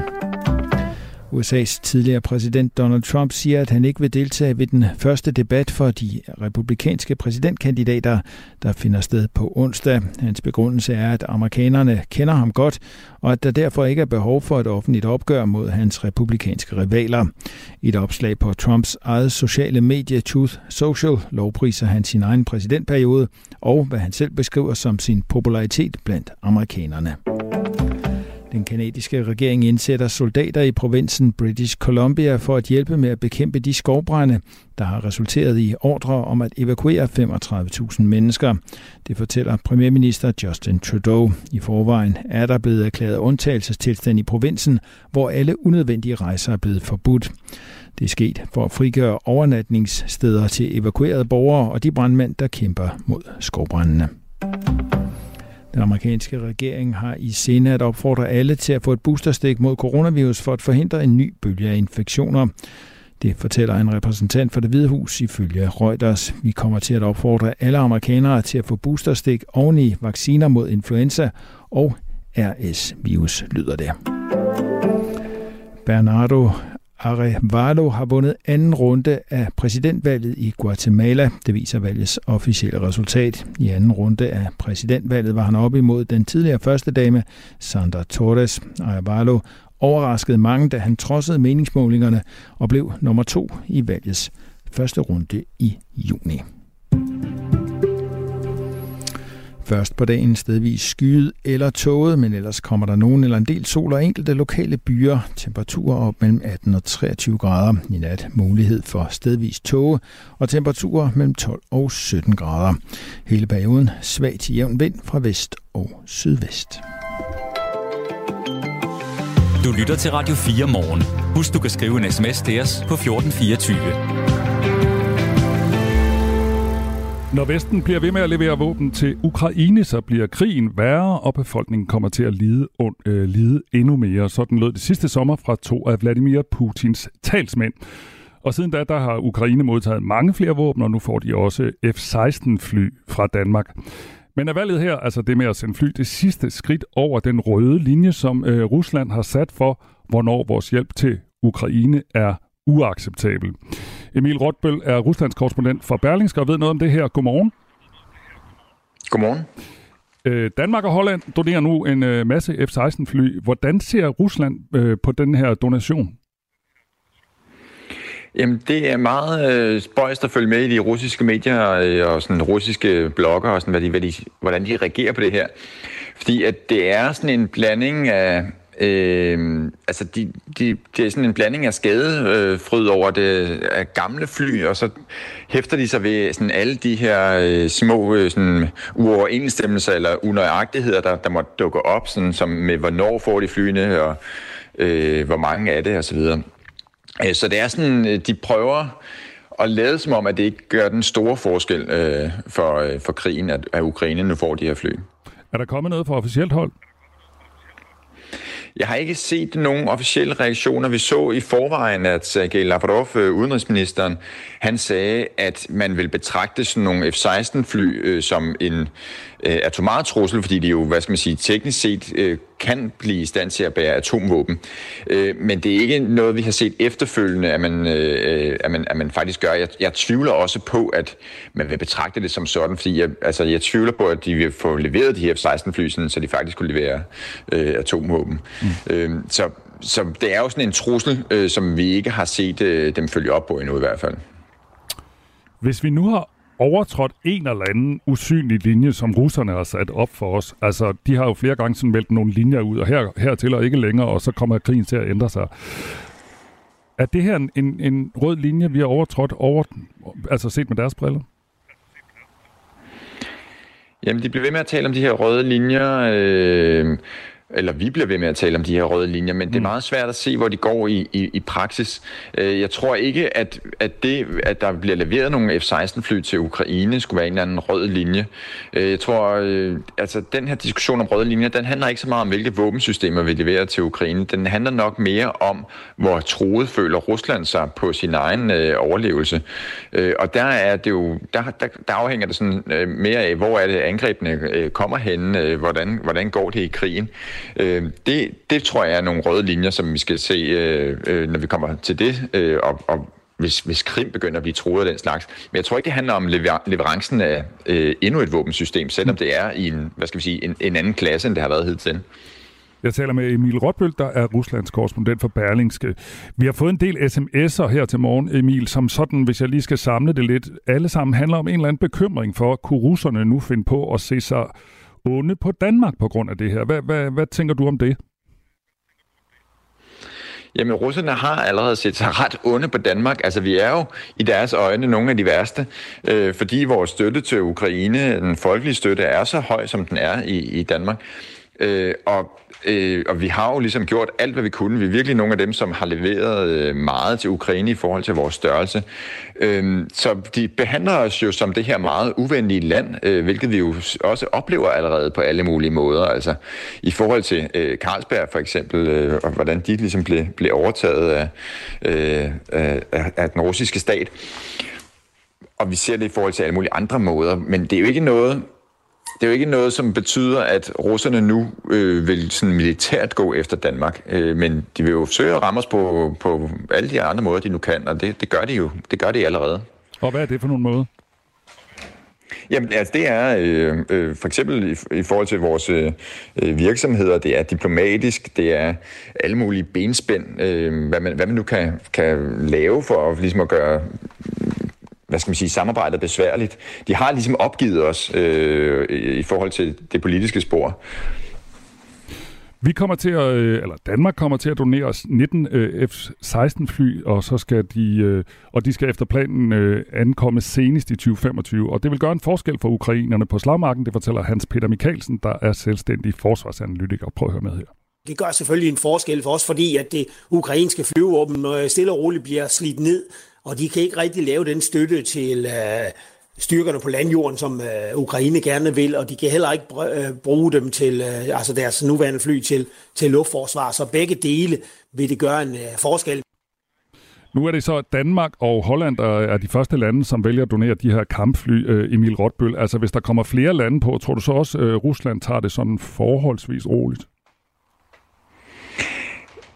USA's tidligere præsident Donald Trump siger, at han ikke vil deltage ved den første debat for de republikanske præsidentkandidater, der finder sted på onsdag. Hans begrundelse er, at amerikanerne kender ham godt, og at der derfor ikke er behov for et offentligt opgør mod hans republikanske rivaler. I et opslag på Trumps eget sociale medie Truth Social lovpriser han sin egen præsidentperiode og hvad han selv beskriver som sin popularitet blandt amerikanerne. Den kanadiske regering indsætter soldater i provinsen British Columbia for at hjælpe med at bekæmpe de skovbrænde, der har resulteret i ordre om at evakuere 35.000 mennesker. Det fortæller premierminister Justin Trudeau. I forvejen er der blevet erklæret undtagelsestilstand i provinsen, hvor alle unødvendige rejser er blevet forbudt. Det er sket for at frigøre overnatningssteder til evakuerede borgere og de brandmænd, der kæmper mod skovbrændene. Den amerikanske regering har i sinde at opfordre alle til at få et boosterstik mod coronavirus for at forhindre en ny bølge af infektioner. Det fortæller en repræsentant for det Hvide Hus ifølge Reuters. Vi kommer til at opfordre alle amerikanere til at få boosterstik oven i vacciner mod influenza og RS-virus, lyder det. Bernardo Arevalo har vundet anden runde af præsidentvalget i Guatemala. Det viser valgets officielle resultat. I anden runde af præsidentvalget var han op imod den tidligere første dame, Sandra Torres. Arevalo overraskede mange, da han trodsede meningsmålingerne og blev nummer to i valgets første runde i juni. Først på dagen stedvis skyet eller tåget, men ellers kommer der nogen eller en del sol og enkelte lokale byer. Temperaturer op mellem 18 og 23 grader. I nat mulighed for stedvis tåge og temperaturer mellem 12 og 17 grader. Hele perioden svag til jævn vind fra vest og sydvest. Du lytter til Radio 4 morgen. Husk, du kan skrive en sms til os på 1424. Når Vesten bliver ved med at levere våben til Ukraine, så bliver krigen værre, og befolkningen kommer til at lide, und, øh, lide endnu mere. Sådan lød det sidste sommer fra to af Vladimir Putins talsmænd. Og siden da, der har Ukraine modtaget mange flere våben, og nu får de også F-16-fly fra Danmark. Men er valget her, altså det med at sende fly, det sidste skridt over den røde linje, som øh, Rusland har sat for, hvornår vores hjælp til Ukraine er uacceptabel. Emil Rotbøl er Ruslands korrespondent for Berlingske og ved noget om det her. Godmorgen. Godmorgen. Øh, Danmark og Holland donerer nu en øh, masse F-16-fly. Hvordan ser Rusland øh, på den her donation? Jamen, det er meget øh, spøjst at følge med i de russiske medier øh, og sådan russiske blogger og sådan, hvad de, hvad de, hvordan de reagerer på det her. Fordi at det er sådan en blanding af, Øh, altså, de, de, det er sådan en blanding af skadefryd over det af gamle fly, og så hæfter de sig ved sådan alle de her øh, små øh, sådan, uoverensstemmelser eller unøjagtigheder, der, der må dukke op, sådan, som med hvornår får de flyene, og øh, hvor mange er det, osv. Øh, så det er sådan, øh, de prøver at lade som om, at det ikke gør den store forskel øh, for, øh, for krigen, at, at Ukraine nu får de her fly. Er der kommet noget fra officielt hold? Jeg har ikke set nogen officielle reaktioner. Vi så i forvejen, at Sergej Lavrov, øh, udenrigsministeren, han sagde, at man vil betragte sådan nogle F-16-fly øh, som en øh, atomartrussel, fordi de jo, hvad skal man sige, teknisk set øh, kan blive i stand til at bære atomvåben. Øh, men det er ikke noget, vi har set efterfølgende, at man, øh, at man, at man faktisk gør. Jeg, jeg tvivler også på, at man vil betragte det som sådan, fordi jeg, altså, jeg tvivler på, at de vil få leveret de her F-16-fly, så de faktisk kunne levere øh, atomvåben. Mm. Øh, så, så det er jo sådan en trussel, øh, som vi ikke har set øh, dem følge op på endnu i hvert fald. Hvis vi nu har overtrådt en eller anden usynlig linje, som russerne har sat op for os. Altså, de har jo flere gange sådan meldt nogle linjer ud, og her, hertil og ikke længere, og så kommer krigen til at ændre sig. Er det her en, en, en rød linje, vi har overtrådt, over, altså set med deres briller? Jamen, de bliver ved med at tale om de her røde linjer. Øh eller vi bliver ved med at tale om de her røde linjer, men mm. det er mm. meget svært at se, hvor de går i, i, i praksis. Øh, jeg tror ikke, at, at det, at der bliver leveret nogle F-16-fly til Ukraine, skulle være en eller anden rød linje. Øh, jeg tror, øh, altså den her diskussion om røde linjer, den handler ikke så meget om, hvilke våbensystemer vi leverer til Ukraine. Den handler nok mere om, hvor troet føler Rusland sig på sin egen øh, overlevelse. Øh, og der er det jo, der, der, der afhænger det sådan øh, mere af, hvor er det angrebene øh, kommer hen, øh, hvordan, hvordan går det i krigen. Øh, det, det tror jeg er nogle røde linjer, som vi skal se, øh, øh, når vi kommer til det, øh, og, og hvis, hvis Krim begynder at blive troet af den slags. Men jeg tror ikke, det handler om lever, leverancen af øh, endnu et våbensystem, selvom det er i en, hvad skal vi sige, en, en anden klasse, end det har været hidtil. Jeg taler med Emil Rotbøl, der er Ruslands korrespondent for Berlingske. Vi har fået en del sms'er her til morgen, Emil, som sådan, hvis jeg lige skal samle det lidt, alle sammen handler om en eller anden bekymring for, kunne russerne nu finde på at se sig onde på Danmark på grund af det her. Hvad, hvad, hvad tænker du om det? Jamen, russerne har allerede set sig ret onde på Danmark. Altså, vi er jo i deres øjne nogle af de værste, øh, fordi vores støtte til Ukraine, den folkelige støtte, er så høj, som den er i, i Danmark. Øh, og, øh, og vi har jo ligesom gjort alt, hvad vi kunne. Vi er virkelig nogle af dem, som har leveret øh, meget til Ukraine i forhold til vores størrelse. Øh, så de behandler os jo som det her meget uvenlige land, øh, hvilket vi jo også oplever allerede på alle mulige måder. Altså i forhold til øh, Carlsberg for eksempel, øh, og hvordan de ligesom blev, blev overtaget af, øh, af, af den russiske stat. Og vi ser det i forhold til alle mulige andre måder, men det er jo ikke noget, det er jo ikke noget, som betyder, at russerne nu øh, vil sådan militært gå efter Danmark, øh, men de vil jo søge at ramme os på, på alle de andre måder, de nu kan, og det, det gør de jo. Det gør de allerede. Og hvad er det for nogle måder? Jamen, altså, det er øh, øh, for eksempel i, i forhold til vores øh, virksomheder, det er diplomatisk, det er alle mulige benspænd, øh, hvad, man, hvad man nu kan, kan lave for at, ligesom at gøre hvad skal man sige, samarbejdet besværligt. De har ligesom opgivet os øh, i forhold til det politiske spor. Vi kommer til at, øh, eller Danmark kommer til at donere os 19 øh, F-16 fly, og så skal de, øh, og de skal efter planen ankomme senest i 2025. Og det vil gøre en forskel for ukrainerne på slagmarken, det fortæller Hans Peter Mikkelsen, der er selvstændig forsvarsanalytiker. Prøv at høre med her. Det gør selvfølgelig en forskel for os, fordi at det ukrainske flyvåben stille og roligt bliver slidt ned og de kan ikke rigtig lave den støtte til øh, styrkerne på landjorden, som øh, Ukraine gerne vil, og de kan heller ikke øh, bruge dem til øh, altså deres nuværende fly til, til luftforsvar. Så begge dele vil det gøre en øh, forskel. Nu er det så Danmark og Holland, der er de første lande, som vælger at donere de her kampfly, øh, Emil Rotbøl. Altså hvis der kommer flere lande på, tror du så også, at øh, Rusland tager det sådan forholdsvis roligt?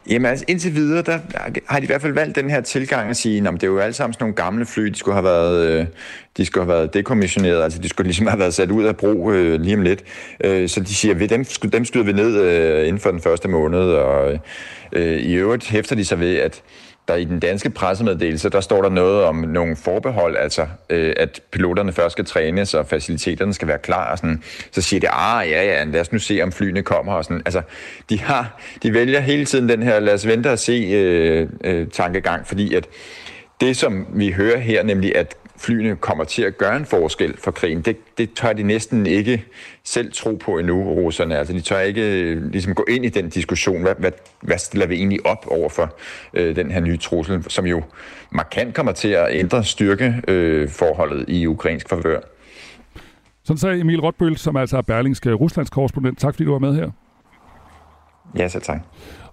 Jamen altså indtil videre, der har de i hvert fald valgt den her tilgang at sige, at det er jo alle sammen sådan nogle gamle fly, de skulle have været, øh, de skulle have været dekommissioneret, altså de skulle ligesom have været sat ud af brug øh, lige om lidt. Øh, så de siger, at dem, dem skyder vi ned øh, inden for den første måned, og øh, i øvrigt hæfter de sig ved, at der i den danske pressemeddelelse, der står der noget om nogle forbehold, altså øh, at piloterne først skal trænes, og faciliteterne skal være klar. Og sådan. Så siger det, ah ja, ja, lad os nu se, om flyene kommer. Og sådan. Altså, de, har, de vælger hele tiden den her, lad os vente og se øh, øh, tankegang, fordi at det, som vi hører her, nemlig at flyene kommer til at gøre en forskel for krigen, det, det tør de næsten ikke selv tro på endnu, russerne. Altså, de tør ikke øh, ligesom gå ind i den diskussion. Hvad, hvad, hvad stiller vi egentlig op over for øh, den her nye trussel, som jo markant kommer til at ændre styrkeforholdet øh, i ukrainsk favør? Sådan sagde Emil Rotbøl, som altså er Berlingske Ruslands korrespondent. Tak fordi du var med her. Ja, så tak.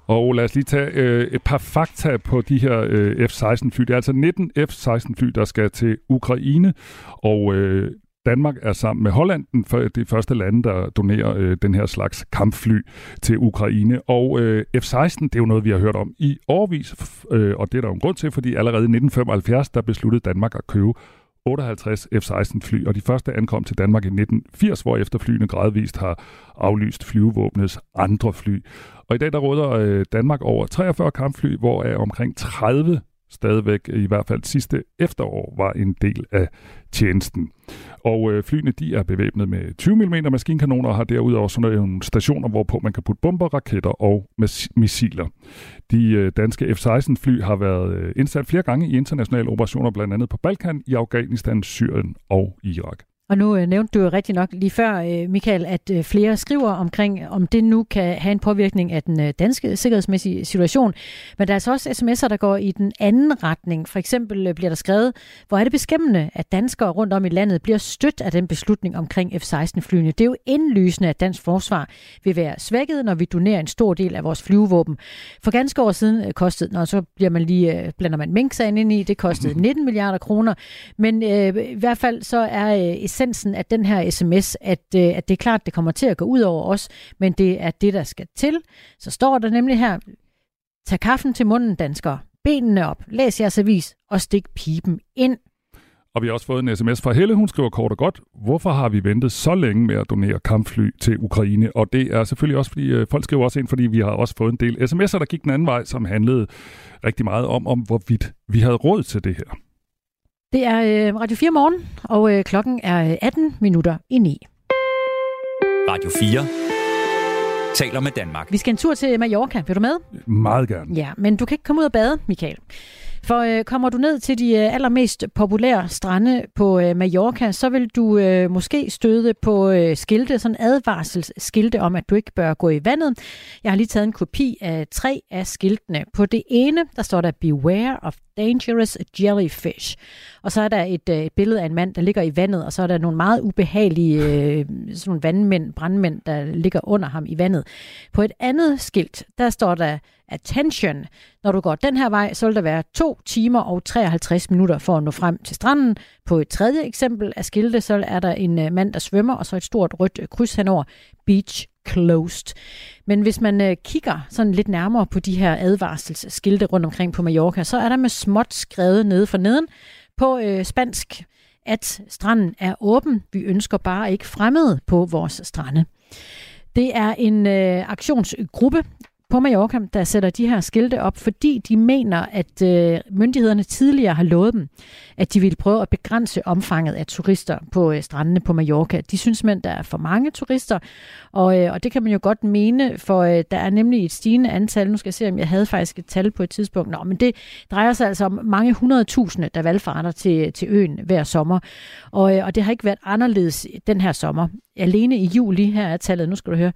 Og lad os lige tage øh, et par fakta på de her øh, F-16-fly. Det er altså 19 F-16-fly, der skal til Ukraine, og øh, Danmark er sammen med Holland den for det første lande, der donerer øh, den her slags kampfly til Ukraine. Og øh, F-16, det er jo noget, vi har hørt om i årvis, øh, og det er der jo en grund til, fordi allerede i 1975, der besluttede Danmark at købe 58 F-16 fly, og de første ankom til Danmark i 1980, hvor efterflyene gradvist har aflyst flyvevåbnets andre fly. Og i dag der råder øh, Danmark over 43 kampfly, hvor er omkring 30 stadigvæk, i hvert fald sidste efterår, var en del af tjenesten. Og øh, flyene de er bevæbnet med 20 mm maskinkanoner og har derudover sådan nogle stationer, hvorpå man kan putte bomber, raketter og missiler. De øh, danske F-16-fly har været øh, indsat flere gange i internationale operationer, blandt andet på Balkan, i Afghanistan, Syrien og Irak. Og nu øh, nævnte du jo rigtig nok lige før, øh, Michael, at øh, flere skriver omkring, om det nu kan have en påvirkning af den øh, danske sikkerhedsmæssige situation. Men der er altså også sms'er, der går i den anden retning. For eksempel øh, bliver der skrevet, hvor er det beskæmmende, at danskere rundt om i landet bliver stødt af den beslutning omkring F-16-flyene. Det er jo indlysende, at dansk forsvar vil være svækket, når vi donerer en stor del af vores flyvevåben. For ganske år siden øh, kostede, når så bliver man lige, øh, blander man mink ind i, det kostede 19 milliarder kroner. Men øh, i hvert fald så er øh, essensen af den her sms, at, øh, at det er klart, det kommer til at gå ud over os, men det er det, der skal til. Så står der nemlig her, tag kaffen til munden, danskere. Benene op, læs jeres avis og stik pipen ind. Og vi har også fået en sms fra Helle. Hun skriver kort og godt, hvorfor har vi ventet så længe med at donere kampfly til Ukraine? Og det er selvfølgelig også, fordi øh, folk skriver også ind, fordi vi har også fået en del sms'er, der gik den anden vej, som handlede rigtig meget om, om hvorvidt vi havde råd til det her. Det er øh, Radio 4 morgen, og øh, klokken er 18 øh, minutter i 9. Radio 4 taler med Danmark. Vi skal en tur til Mallorca. Vil du med? Meget gerne. Ja, men du kan ikke komme ud og bade, Michael. For øh, kommer du ned til de øh, allermest populære strande på øh, Mallorca, så vil du øh, måske støde på øh, skilte, sådan advarselsskilte om, at du ikke bør gå i vandet. Jeg har lige taget en kopi af tre af skiltene. På det ene, der står der Beware of Dangerous Jellyfish. Og så er der et, øh, et billede af en mand, der ligger i vandet, og så er der nogle meget ubehagelige øh, sådan nogle vandmænd, brandmænd, der ligger under ham i vandet. På et andet skilt, der står der Attention. Når du går den her vej, så vil der være 2 timer og 53 minutter for at nå frem til stranden. På et tredje eksempel af skilte, så er der en øh, mand, der svømmer, og så et stort rødt øh, kryds henover. Beach closed. Men hvis man øh, kigger sådan lidt nærmere på de her advarselsskilte rundt omkring på Mallorca, så er der med småt skrevet nede for neden på øh, spansk, at stranden er åben. Vi ønsker bare ikke fremmede på vores strande. Det er en øh, aktionsgruppe på Mallorca, der sætter de her skilte op, fordi de mener, at øh, myndighederne tidligere har lovet dem, at de ville prøve at begrænse omfanget af turister på øh, strandene på Mallorca. De synes simpelthen, der er for mange turister, og, øh, og det kan man jo godt mene, for øh, der er nemlig et stigende antal. Nu skal jeg se, om jeg havde faktisk et tal på et tidspunkt. Nå, men det drejer sig altså om mange hundredtusinde, der valgfarter til, til øen hver sommer. Og, øh, og det har ikke været anderledes den her sommer. Alene i juli, her er tallet, nu skal du høre,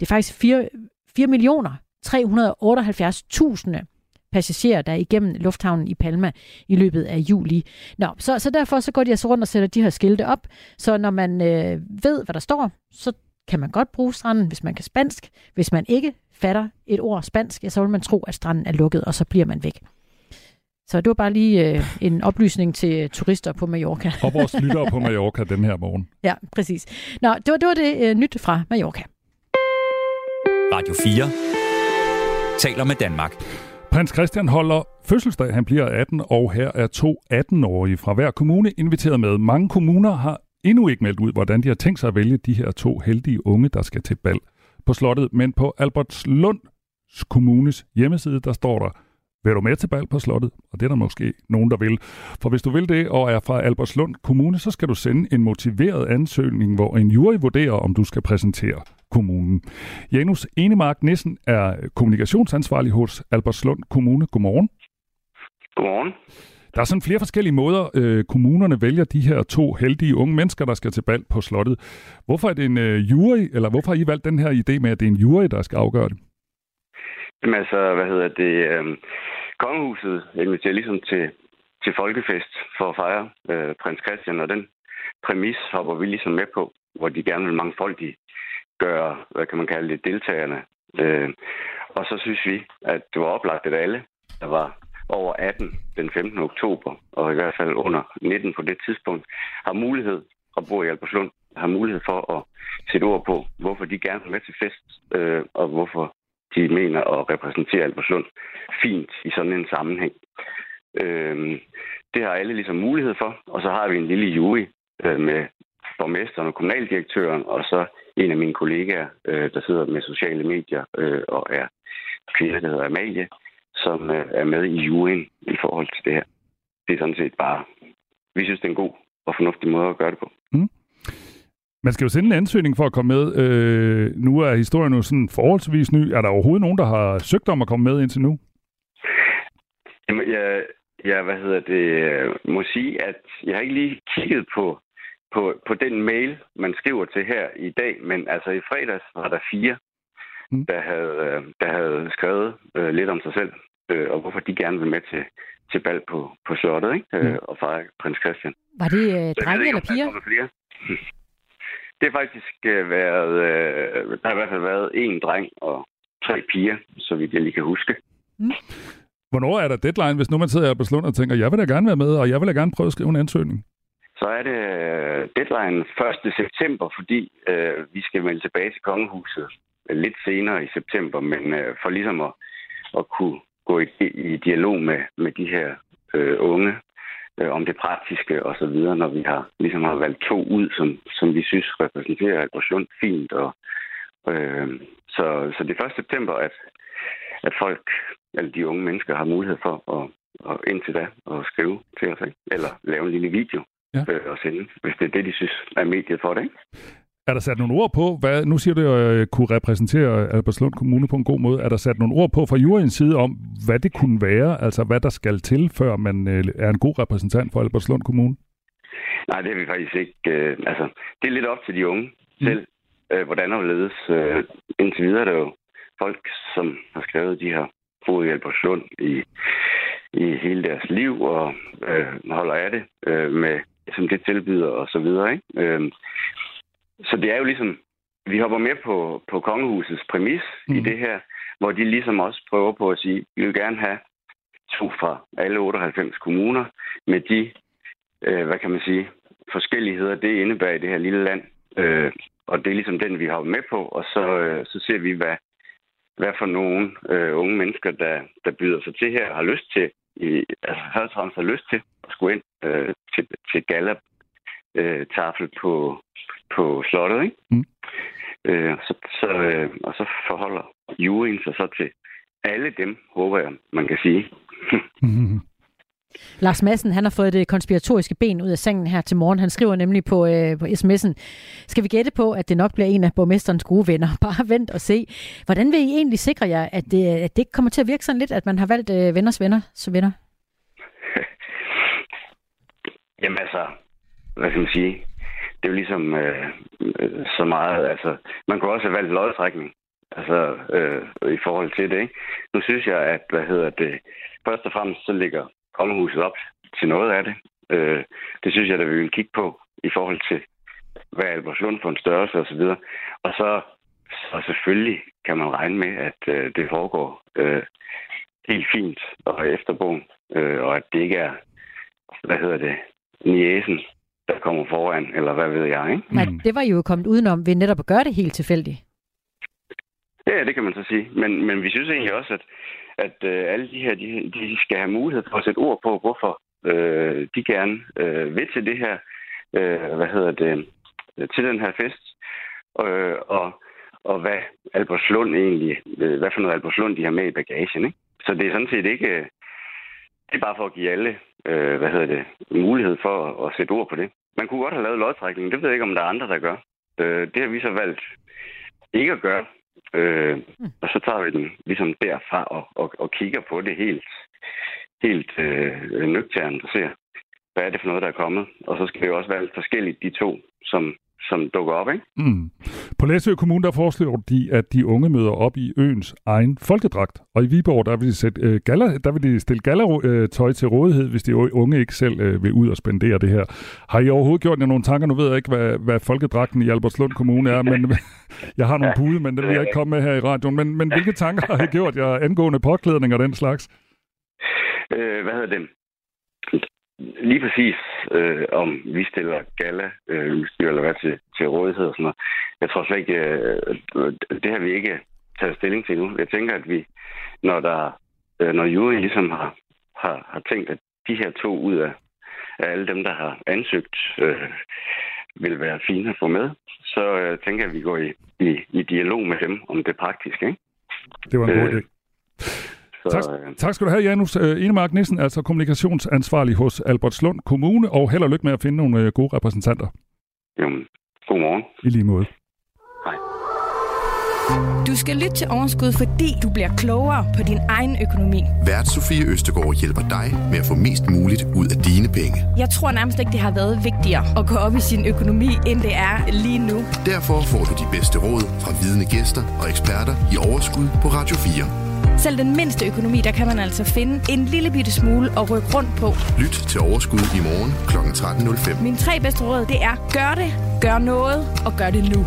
det er faktisk 4, 4 millioner 378.000 passagerer, der er igennem lufthavnen i Palma i løbet af juli. Nå, så, så derfor så går de altså rundt og sætter de her skilte op, så når man øh, ved, hvad der står, så kan man godt bruge stranden, hvis man kan spansk. Hvis man ikke fatter et ord spansk, ja, så vil man tro, at stranden er lukket, og så bliver man væk. Så det var bare lige øh, en oplysning til turister på Mallorca. Og vores lyttere på Mallorca den her morgen. Ja, præcis. Nå, det var det, var det øh, nyt fra Mallorca. Radio 4 taler med Danmark. Prins Christian holder fødselsdag, han bliver 18, og her er to 18-årige fra hver kommune inviteret med. Mange kommuner har endnu ikke meldt ud, hvordan de har tænkt sig at vælge de her to heldige unge, der skal til bal på slottet. Men på Albertslund Kommunes hjemmeside, der står der, vil du med til bal på slottet? Og det er der måske nogen, der vil. For hvis du vil det og er fra Albertslund Kommune, så skal du sende en motiveret ansøgning, hvor en jury vurderer, om du skal præsentere kommunen. Janus Enemark Nissen er kommunikationsansvarlig hos Albertslund Kommune. Godmorgen. Godmorgen. Der er sådan flere forskellige måder, øh, kommunerne vælger de her to heldige unge mennesker, der skal til bal på slottet. Hvorfor er det en øh, jury, eller hvorfor har I valgt den her idé med, at det er en jury, der skal afgøre det? Jamen altså, hvad hedder det? Øh, kongehuset inviterer ligesom til, til folkefest for at fejre øh, prins Christian, og den præmis hopper vi ligesom med på, hvor de gerne vil mangfoldige gøre, hvad kan man kalde det, deltagerne. Øh, og så synes vi, at det var oplagt, at alle, der var over 18 den 15. oktober, og i hvert fald under 19 på det tidspunkt, har mulighed at bo i Alberslund, har mulighed for at sætte ord på, hvorfor de gerne vil med til fest, øh, og hvorfor de mener at repræsentere Alberslund fint i sådan en sammenhæng. Øh, det har alle ligesom mulighed for, og så har vi en lille jury øh, med borgmesteren og kommunaldirektøren, og så en af mine kollegaer, øh, der sidder med sociale medier øh, og er kvinde, der hedder Amalie, som øh, er med i juryen i forhold til det her. Det er sådan set bare, vi synes, det er en god og fornuftig måde at gøre det på. Mm. Man skal jo sende en ansøgning for at komme med. Øh, nu er historien jo sådan forholdsvis ny. Er der overhovedet nogen, der har søgt om at komme med indtil nu? Jamen, jeg, jeg hvad hedder det, må sige, at jeg har ikke lige kigget på, på, på den mail, man skriver til her i dag, men altså i fredags var der fire, mm. der, havde, der havde skrevet øh, lidt om sig selv, øh, og hvorfor de gerne vil med til, til bal på, på slottet, ikke? Øh, mm. og fejre prins Christian. Var det øh, drenge eller piger? Det har faktisk øh, været, øh, der har i hvert fald været en dreng og tre piger, så vidt jeg lige kan huske. Mm. Hvornår er der deadline, hvis nu man sidder på Slund og tænker, jeg vil da gerne være med, og jeg vil da gerne prøve at skrive en ansøgning? Så er det øh, deadline 1. september, fordi øh, vi skal melde tilbage til kongehuset lidt senere i september, men øh, for ligesom at, at kunne gå i, i dialog med, med de her øh, unge øh, om det praktiske og så videre, når vi har ligesom har valgt to ud, som, som vi synes repræsenterer Albertslund fint. Og, øh, så, så det er 1. september, at, at folk, alle de unge mennesker, har mulighed for at, og indtil da at skrive til os, ikke? eller lave en lille video ja. øh, og sende, hvis det er det, de synes er mediet for det. Ikke? Er der sat nogle ord på, hvad, nu siger du, at jeg kunne repræsentere Albertslund Kommune på en god måde. Er der sat nogle ord på fra juryens side om, hvad det kunne være, altså hvad der skal til, før man øh, er en god repræsentant for Albertslund Kommune? Nej, det er vi faktisk ikke. Øh, altså, det er lidt op til de unge mm. selv, øh, hvordan der ledes. Øh, indtil videre er der jo folk, som har skrevet de her fod i Albertslund i, i hele deres liv og øh, holder af det øh, med som det tilbyder og så videre. Ikke? Øh, så det er jo ligesom, vi hopper med på, på kongehusets præmis mm. i det her, hvor de ligesom også prøver på at sige, vi vil gerne have to fra alle 98 kommuner med de, øh, hvad kan man sige, forskelligheder, det indebærer i det her lille land. Øh, og det er ligesom den, vi har med på, og så, øh, så ser vi, hvad, hvad for nogle øh, unge mennesker, der, der byder sig til her, har lyst til, i, altså har lyst til at skulle ind øh, til, til gala øh, tafel på, på slottet, ikke? Mm. Øh, så, så, øh, og så forholder juryen sig så til alle dem, håber jeg, man kan sige. mm-hmm. Lars Madsen, han har fået det konspiratoriske ben ud af sengen her til morgen. Han skriver nemlig på, øh, på sms'en, skal vi gætte på, at det nok bliver en af borgmesterens gode venner? Bare vent og se. Hvordan vil I egentlig sikre jer, at det, at det ikke kommer til at virke sådan lidt, at man har valgt øh, venners venner så venner? Jamen altså, hvad skal man sige, det er jo ligesom øh, øh, så meget, altså, man kunne også have valgt lodtrækning, altså, øh, i forhold til det, ikke? Nu synes jeg, at, hvad hedder det, først og fremmest så ligger kongehuset op til noget af det. Øh, det synes jeg, at vi vil kigge på i forhold til, hvad Albertslund for en størrelse osv. Og, og så, så selvfølgelig kan man regne med, at øh, det foregår øh, helt fint og efter bogen, øh, og at det ikke er, hvad hedder det, niæsen, der kommer foran, eller hvad ved jeg, ikke? Nej, det var jo kommet udenom ved netop at gøre det helt tilfældigt. Ja, det kan man så sige. Men, men vi synes egentlig også, at, at øh, alle de her, de, de skal have mulighed for at sætte ord på, hvorfor øh, de gerne øh, vil til det her, øh, hvad hedder det, øh, til den her fest. Øh, og, og hvad Albertslund egentlig, øh, hvad for noget Albertslund de har med i bagagen. Ikke? Så det er sådan set ikke, øh, det er bare for at give alle, øh, hvad hedder det, mulighed for at, at sætte ord på det. Man kunne godt have lavet lodtrækning, det ved jeg ikke, om der er andre, der gør. Øh, det har vi så valgt ikke at gøre. Øh, og så tager vi den ligesom derfra og, og, og kigger på det helt, helt øh, nøgternt og ser, hvad er det for noget, der er kommet. Og så skal vi jo også være forskelligt, de to, som, som dukker op. Ikke? Mm. På Læsø Kommune der foreslår de, at de unge møder op i øens egen folkedragt. Og i Viborg der vil de, sætte, øh, galler, der vil de stille gallertøj til rådighed, hvis de unge ikke selv øh, vil ud og spendere det her. Har I overhovedet gjort jer nogle tanker? Nu ved jeg ikke, hvad, hvad folkedragten i Albertslund Kommune er, men jeg har nogle bud, men det vil jeg ikke komme med her i radioen. Men, men hvilke tanker har I gjort jer angående påklædning og den slags? Øh, hvad hedder det? Lige præcis, øh, om vi stiller gala øh, udstyr eller hvad til, til rådighed og sådan noget. Jeg tror slet ikke, øh, det har vi ikke taget stilling til nu. Jeg tænker, at vi, når der, øh, når jury ligesom har, har, har tænkt, at de her to ud af, af alle dem, der har ansøgt, øh, vil være fine at få med, så øh, tænker jeg, at vi går i, i, i dialog med dem om det praktiske. Ikke? Det var en god øh, idé. Så, tak, øh, tak skal du have, Janus øh, Enemark Nissen, altså kommunikationsansvarlig hos Albertslund Kommune, og held og lykke med at finde nogle øh, gode repræsentanter. Jamen, god morgen. I lige måde. Hej. Du skal lytte til Overskud, fordi du bliver klogere på din egen økonomi. Vært Sofie Østegård hjælper dig med at få mest muligt ud af dine penge. Jeg tror nærmest ikke, det har været vigtigere at gå op i sin økonomi, end det er lige nu. Derfor får du de bedste råd fra vidne gæster og eksperter i Overskud på Radio 4. Selv den mindste økonomi, der kan man altså finde en lille bitte smule at rykke rundt på. Lyt til Overskud i morgen kl. 13.05. Mine tre bedste råd, det er gør det, gør noget og gør det nu.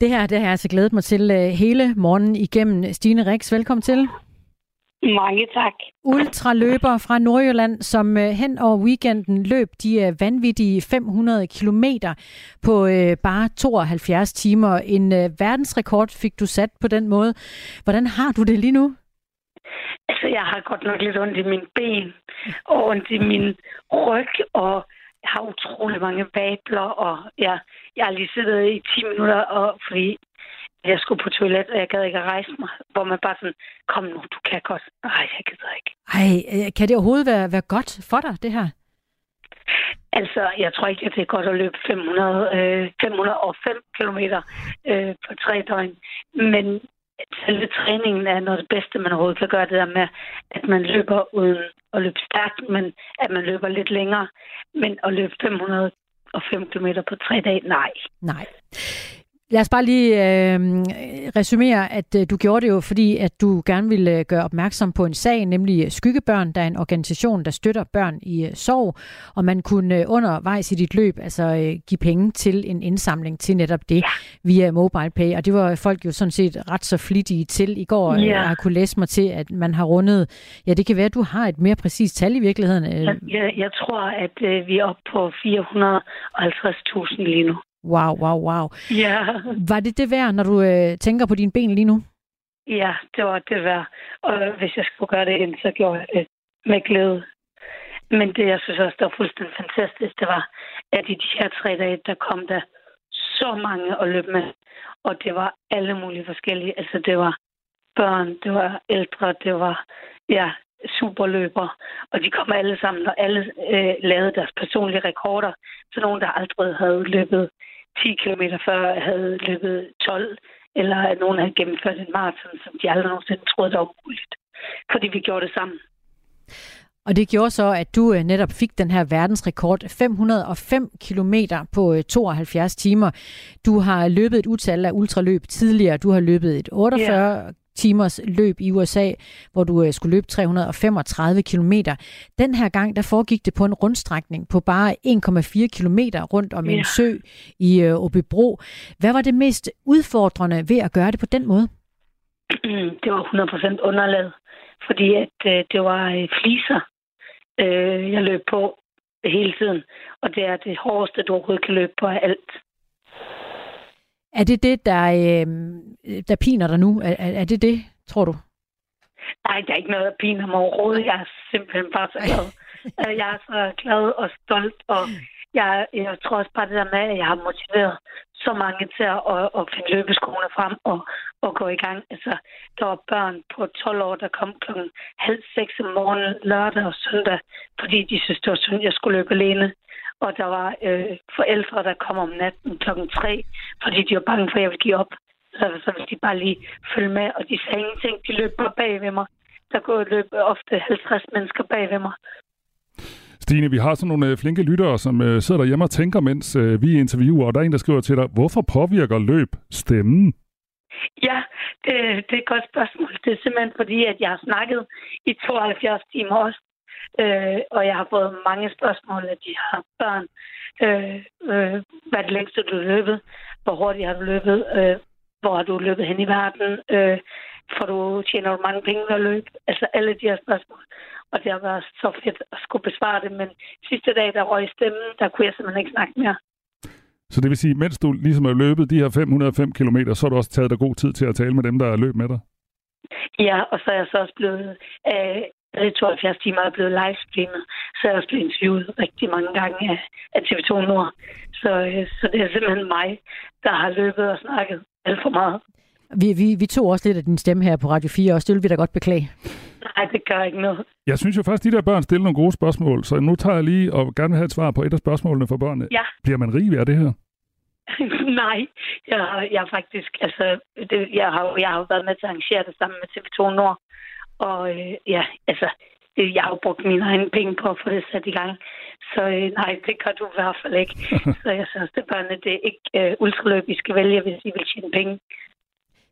Det her, det har jeg altså glædet mig til uh, hele morgen igennem. Stine Rix, velkommen til. Mange tak. Ultraløber fra Nordjylland, som øh, hen over weekenden løb de øh, vanvittige 500 kilometer på øh, bare 72 timer. En verdensrekord fik du sat på den måde. Hvordan har du det lige nu? Altså, jeg har godt nok lidt ondt i mine ben og ondt i min ryg, og jeg har utrolig mange vabler, og jeg, jeg har lige siddet i 10 minutter, og fordi jeg skulle på toilet, og jeg gad ikke at rejse mig. Hvor man bare sådan, kom nu, du kan godt. Nej, jeg gider ikke. Ej, øh, kan det overhovedet være, være godt for dig, det her? Altså, jeg tror ikke, at det er godt at løbe 500, øh, 505 km øh, på tre døgn. Men selve træningen er noget af det bedste, man overhovedet kan gøre. Det der med, at man løber uden at løbe stærkt, men at man løber lidt længere. Men at løbe 505 km på tre dage, nej. Nej. Lad os bare lige øh, resumere, at øh, du gjorde det jo, fordi at du gerne ville øh, gøre opmærksom på en sag, nemlig Skyggebørn, der er en organisation, der støtter børn i øh, sorg, og man kunne øh, undervejs i dit løb altså øh, give penge til en indsamling til netop det via MobilePay, og det var folk jo sådan set ret så flittige til. I går øh, Ja. jeg kunne læse mig til, at man har rundet, ja det kan være, at du har et mere præcist tal i virkeligheden. Øh, Jeg, jeg, jeg tror, at øh, vi er oppe på 450.000 lige nu. Wow, wow, wow. Ja. Var det det værd, når du øh, tænker på dine ben lige nu? Ja, det var det værd. Og hvis jeg skulle gøre det ind, så gjorde jeg det med glæde. Men det, jeg synes også, der var fuldstændig fantastisk, det var, at i de her tre dage, der kom der så mange at løbe med. Og det var alle mulige forskellige. Altså, det var børn, det var ældre, det var, ja, superløbere. Og de kom alle sammen, og alle øh, lavede deres personlige rekorder. Så nogen, der aldrig havde løbet 10 km før, havde løbet 12, eller at nogen havde gennemført en maraton, som de aldrig nogensinde troede, der var muligt. Fordi vi gjorde det sammen. Og det gjorde så, at du øh, netop fik den her verdensrekord, 505 kilometer på øh, 72 timer. Du har løbet et utal af ultraløb tidligere. Du har løbet et 48 yeah. Timers løb i USA, hvor du øh, skulle løbe 335 kilometer. Den her gang, der foregik det på en rundstrækning på bare 1,4 kilometer rundt om en Ja. sø i øh, Åbybro. Hvad var det mest udfordrende ved at gøre det på den måde? det var 100% underlaget, fordi at øh, det var øh, fliser, øh, jeg løb på hele tiden. Og det er det hårdeste, du overhovedet kan løbe på af alt. Er det det, der, øh, der piner dig nu? Er, er det det, tror du? Nej, der er ikke noget, der piner mig overhovedet. Jeg er simpelthen bare så glad. jeg er så glad og stolt, og jeg, jeg tror også bare det der med, at jeg har motiveret så mange til at, at, at finde løbeskoene frem og, og gå i gang. Altså, der var børn på 12 år, der kom klokken halv seks om morgenen, lørdag og søndag, fordi de synes, det var synd, jeg skulle løbe alene. Og der var øh, forældre, der kom om natten klokken 3, fordi de var bange for, at jeg ville give op. Så, så ville de bare lige følge med, og de sagde ingenting, de løb bare bag ved mig. Der går løb ofte 50 mennesker bag ved mig. Stine, vi har sådan nogle øh, flinke lyttere, som øh, sidder derhjemme og tænker, mens øh, vi interviewer, og der er en, der skriver til dig, hvorfor påvirker løb stemmen? Ja, det, det er et godt spørgsmål. Det er simpelthen fordi, at jeg har snakket i 72 timer også, øh, og jeg har fået mange spørgsmål at de har børn. Øh, øh, hvad er det længste, du har løbet? Hvor hurtigt har du løbet? Øh, hvor har du løbet hen i verden? Øh, for du tjener du mange penge ved at løbe? Altså alle de her spørgsmål og det har været så fedt at skulle besvare det, men sidste dag, der røg stemmen, der kunne jeg simpelthen ikke snakke mere. Så det vil sige, mens du ligesom har løbet de her 505 km, så har du også taget dig god tid til at tale med dem, der er løb med dig? Ja, og så er jeg så også blevet... Øh, 72 timer er blevet livestreamet, så er jeg også blevet interviewet rigtig mange gange af, af TV2 Nord. Så, øh, så det er simpelthen mig, der har løbet og snakket alt for meget. Vi, vi, vi tog også lidt af din stemme her på Radio 4, og det vil vi da godt beklage. Nej, det gør ikke noget. Jeg synes jo at de der børn stiller nogle gode spørgsmål, så nu tager jeg lige og gerne vil have et svar på et af spørgsmålene for børnene. Ja. Bliver man rig ved det her? Nej, jeg, har, jeg faktisk, altså, det, jeg, har, jeg har jo været med til at arrangere det sammen med TV2 Nord, og øh, ja, altså, det, jeg har jo brugt mine egne penge på at få det sat i gang. Så øh, nej, det kan du i hvert fald ikke. så jeg synes, det børnene, det er ikke øh, ultraløb, I skal vælge, hvis I vil tjene penge.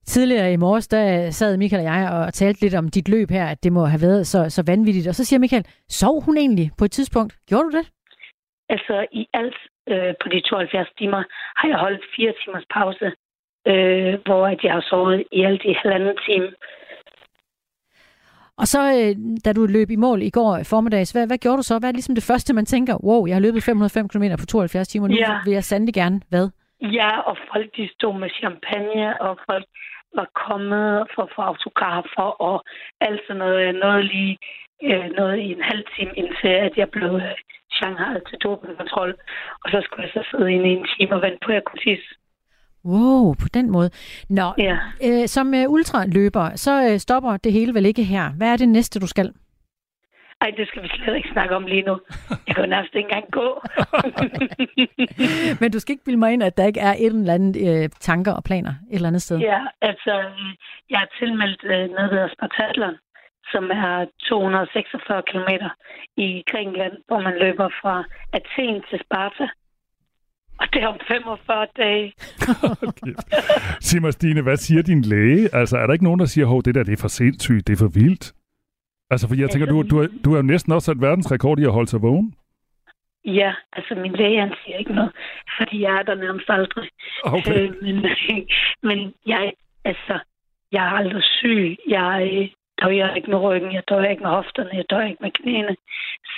Tidligere i morges, der sad Michael og jeg og talte lidt om dit løb her, at det må have været så, så vanvittigt. Og så siger Michael, sov hun egentlig på et tidspunkt? Gjorde du det? Altså i alt øh, på de 72 timer har jeg holdt fire timers pause, øh, hvor at jeg har sovet i alt i halvanden time. Og så, øh, da du løb i mål i går formiddags, hvad, hvad gjorde du så? Hvad er ligesom det første, man tænker, wow, jeg har løbet 505 km på 72 timer, nu ja. vil jeg sandelig gerne. Hvad? Ja, og folk de stod med champagne, og folk var kommet for at få autografer og alt sådan noget. Noget lige øh, noget i en halv time, indtil at jeg blev øh, Shanghai til dopingkontrol. Og så skulle jeg så sidde inde i en time og vente på, at jeg kunne tisse. Wow, på den måde. Nå, ja. øh, som øh, ultraløber, så øh, stopper det hele vel ikke her. Hvad er det næste, du skal? Ej, det skal vi slet ikke snakke om lige nu. Jeg kan nærmest ikke engang gå. Men du skal ikke bilde mig ind, at der ikke er et eller andet øh, tanker og planer et eller andet sted. Ja, altså, jeg er tilmeldt øh, noget, der hedder Spartathlon, som er 246 km i Grækenland, hvor man løber fra Athen til Sparta. Og det er om 45 dage. okay. Sig mig, Stine, hvad siger din læge? Altså, er der ikke nogen, der siger, at det der det er for sindssygt, det er for vildt? Altså, for jeg tænker, du, du, du har næsten også sat verdensrekord i at holde sig vågen. Ja, altså min læge han siger ikke noget, fordi jeg er der nærmest aldrig. Okay. Øh, men, men jeg, altså, jeg er aldrig syg. Jeg døjer ikke med ryggen, jeg døjer ikke med hofterne, jeg døjer ikke med knæene.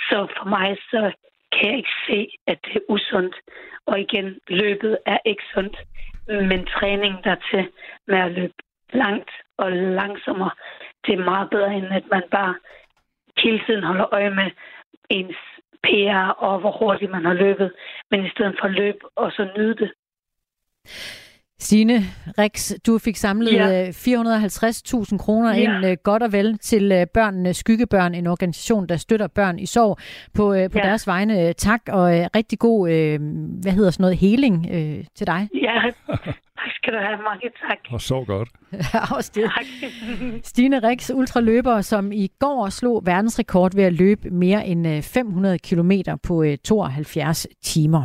Så for mig, så kan jeg ikke se, at det er usundt. Og igen, løbet er ikke sundt. Men træning dertil med at løbe langt og langsommere, det er meget bedre, end at man bare hele tiden holder øje med ens PR og hvor hurtigt man har løbet, men i stedet for at løbe og så nyde det. Stine Rex, du fik samlet ja. 450.000 kroner ja. ind øh, godt og vel til øh, børnene Skyggebørn, en organisation, der støtter børn i sorg på, øh, på ja. deres vegne. Tak og rigtig god, hvad hedder sådan noget, heling til dig. Ja, skal du have. Mange tak. Og så godt. ja, også det. Tak. Stine Rex, ultraløber, som i går slog verdensrekord ved at løbe mere end 500 km på 72 timer.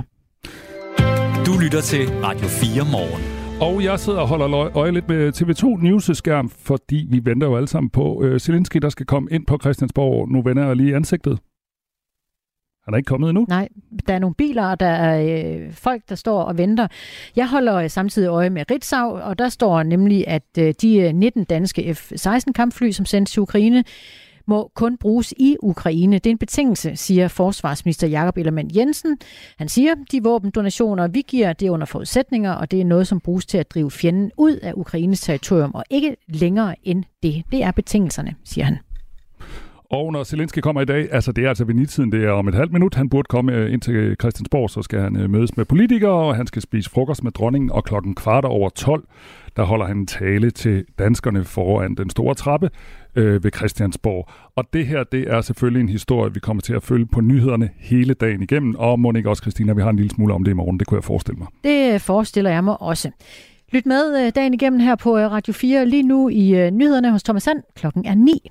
Du lytter til Radio 4 morgen. Og jeg sidder og holder øje lidt med TV2 News-skærm, fordi vi venter jo alle sammen på uh, Zelensky, der skal komme ind på Christiansborg. Nu vender jeg lige ansigtet. Han er ikke kommet endnu? Nej, der er nogle biler, og der er øh, folk, der står og venter. Jeg holder øh, samtidig øje med Ritzau, og der står nemlig, at øh, de øh, 19 danske F-16 kampfly, som sendes til Ukraine, må kun bruges i Ukraine. Det er en betingelse, siger forsvarsminister Jakob Ellermann Jensen. Han siger, de våbendonationer, vi giver, det er under forudsætninger, og det er noget, som bruges til at drive fjenden ud af Ukraines territorium, og ikke længere end det. Det er betingelserne, siger han. Og når Zelensky kommer i dag, altså det er altså ved nitiden, det er om et halvt minut, han burde komme øh, ind til øh, Christiansborg, så skal han øh, mødes med politikere, og han skal spise frokost med dronningen, og klokken kvart over 12, der holder han en tale til danskerne foran den store trappe øh, ved Christiansborg. Og det her, det er selvfølgelig en historie, vi kommer til at følge på nyhederne hele dagen igennem, og må ikke også, Christina, vi har en lille smule om det i morgen, det kunne jeg forestille mig. Det forestiller jeg mig også. Lyt med dagen igennem her på Radio 4, lige nu i nyhederne hos Thomas Sand. Klokken er 9.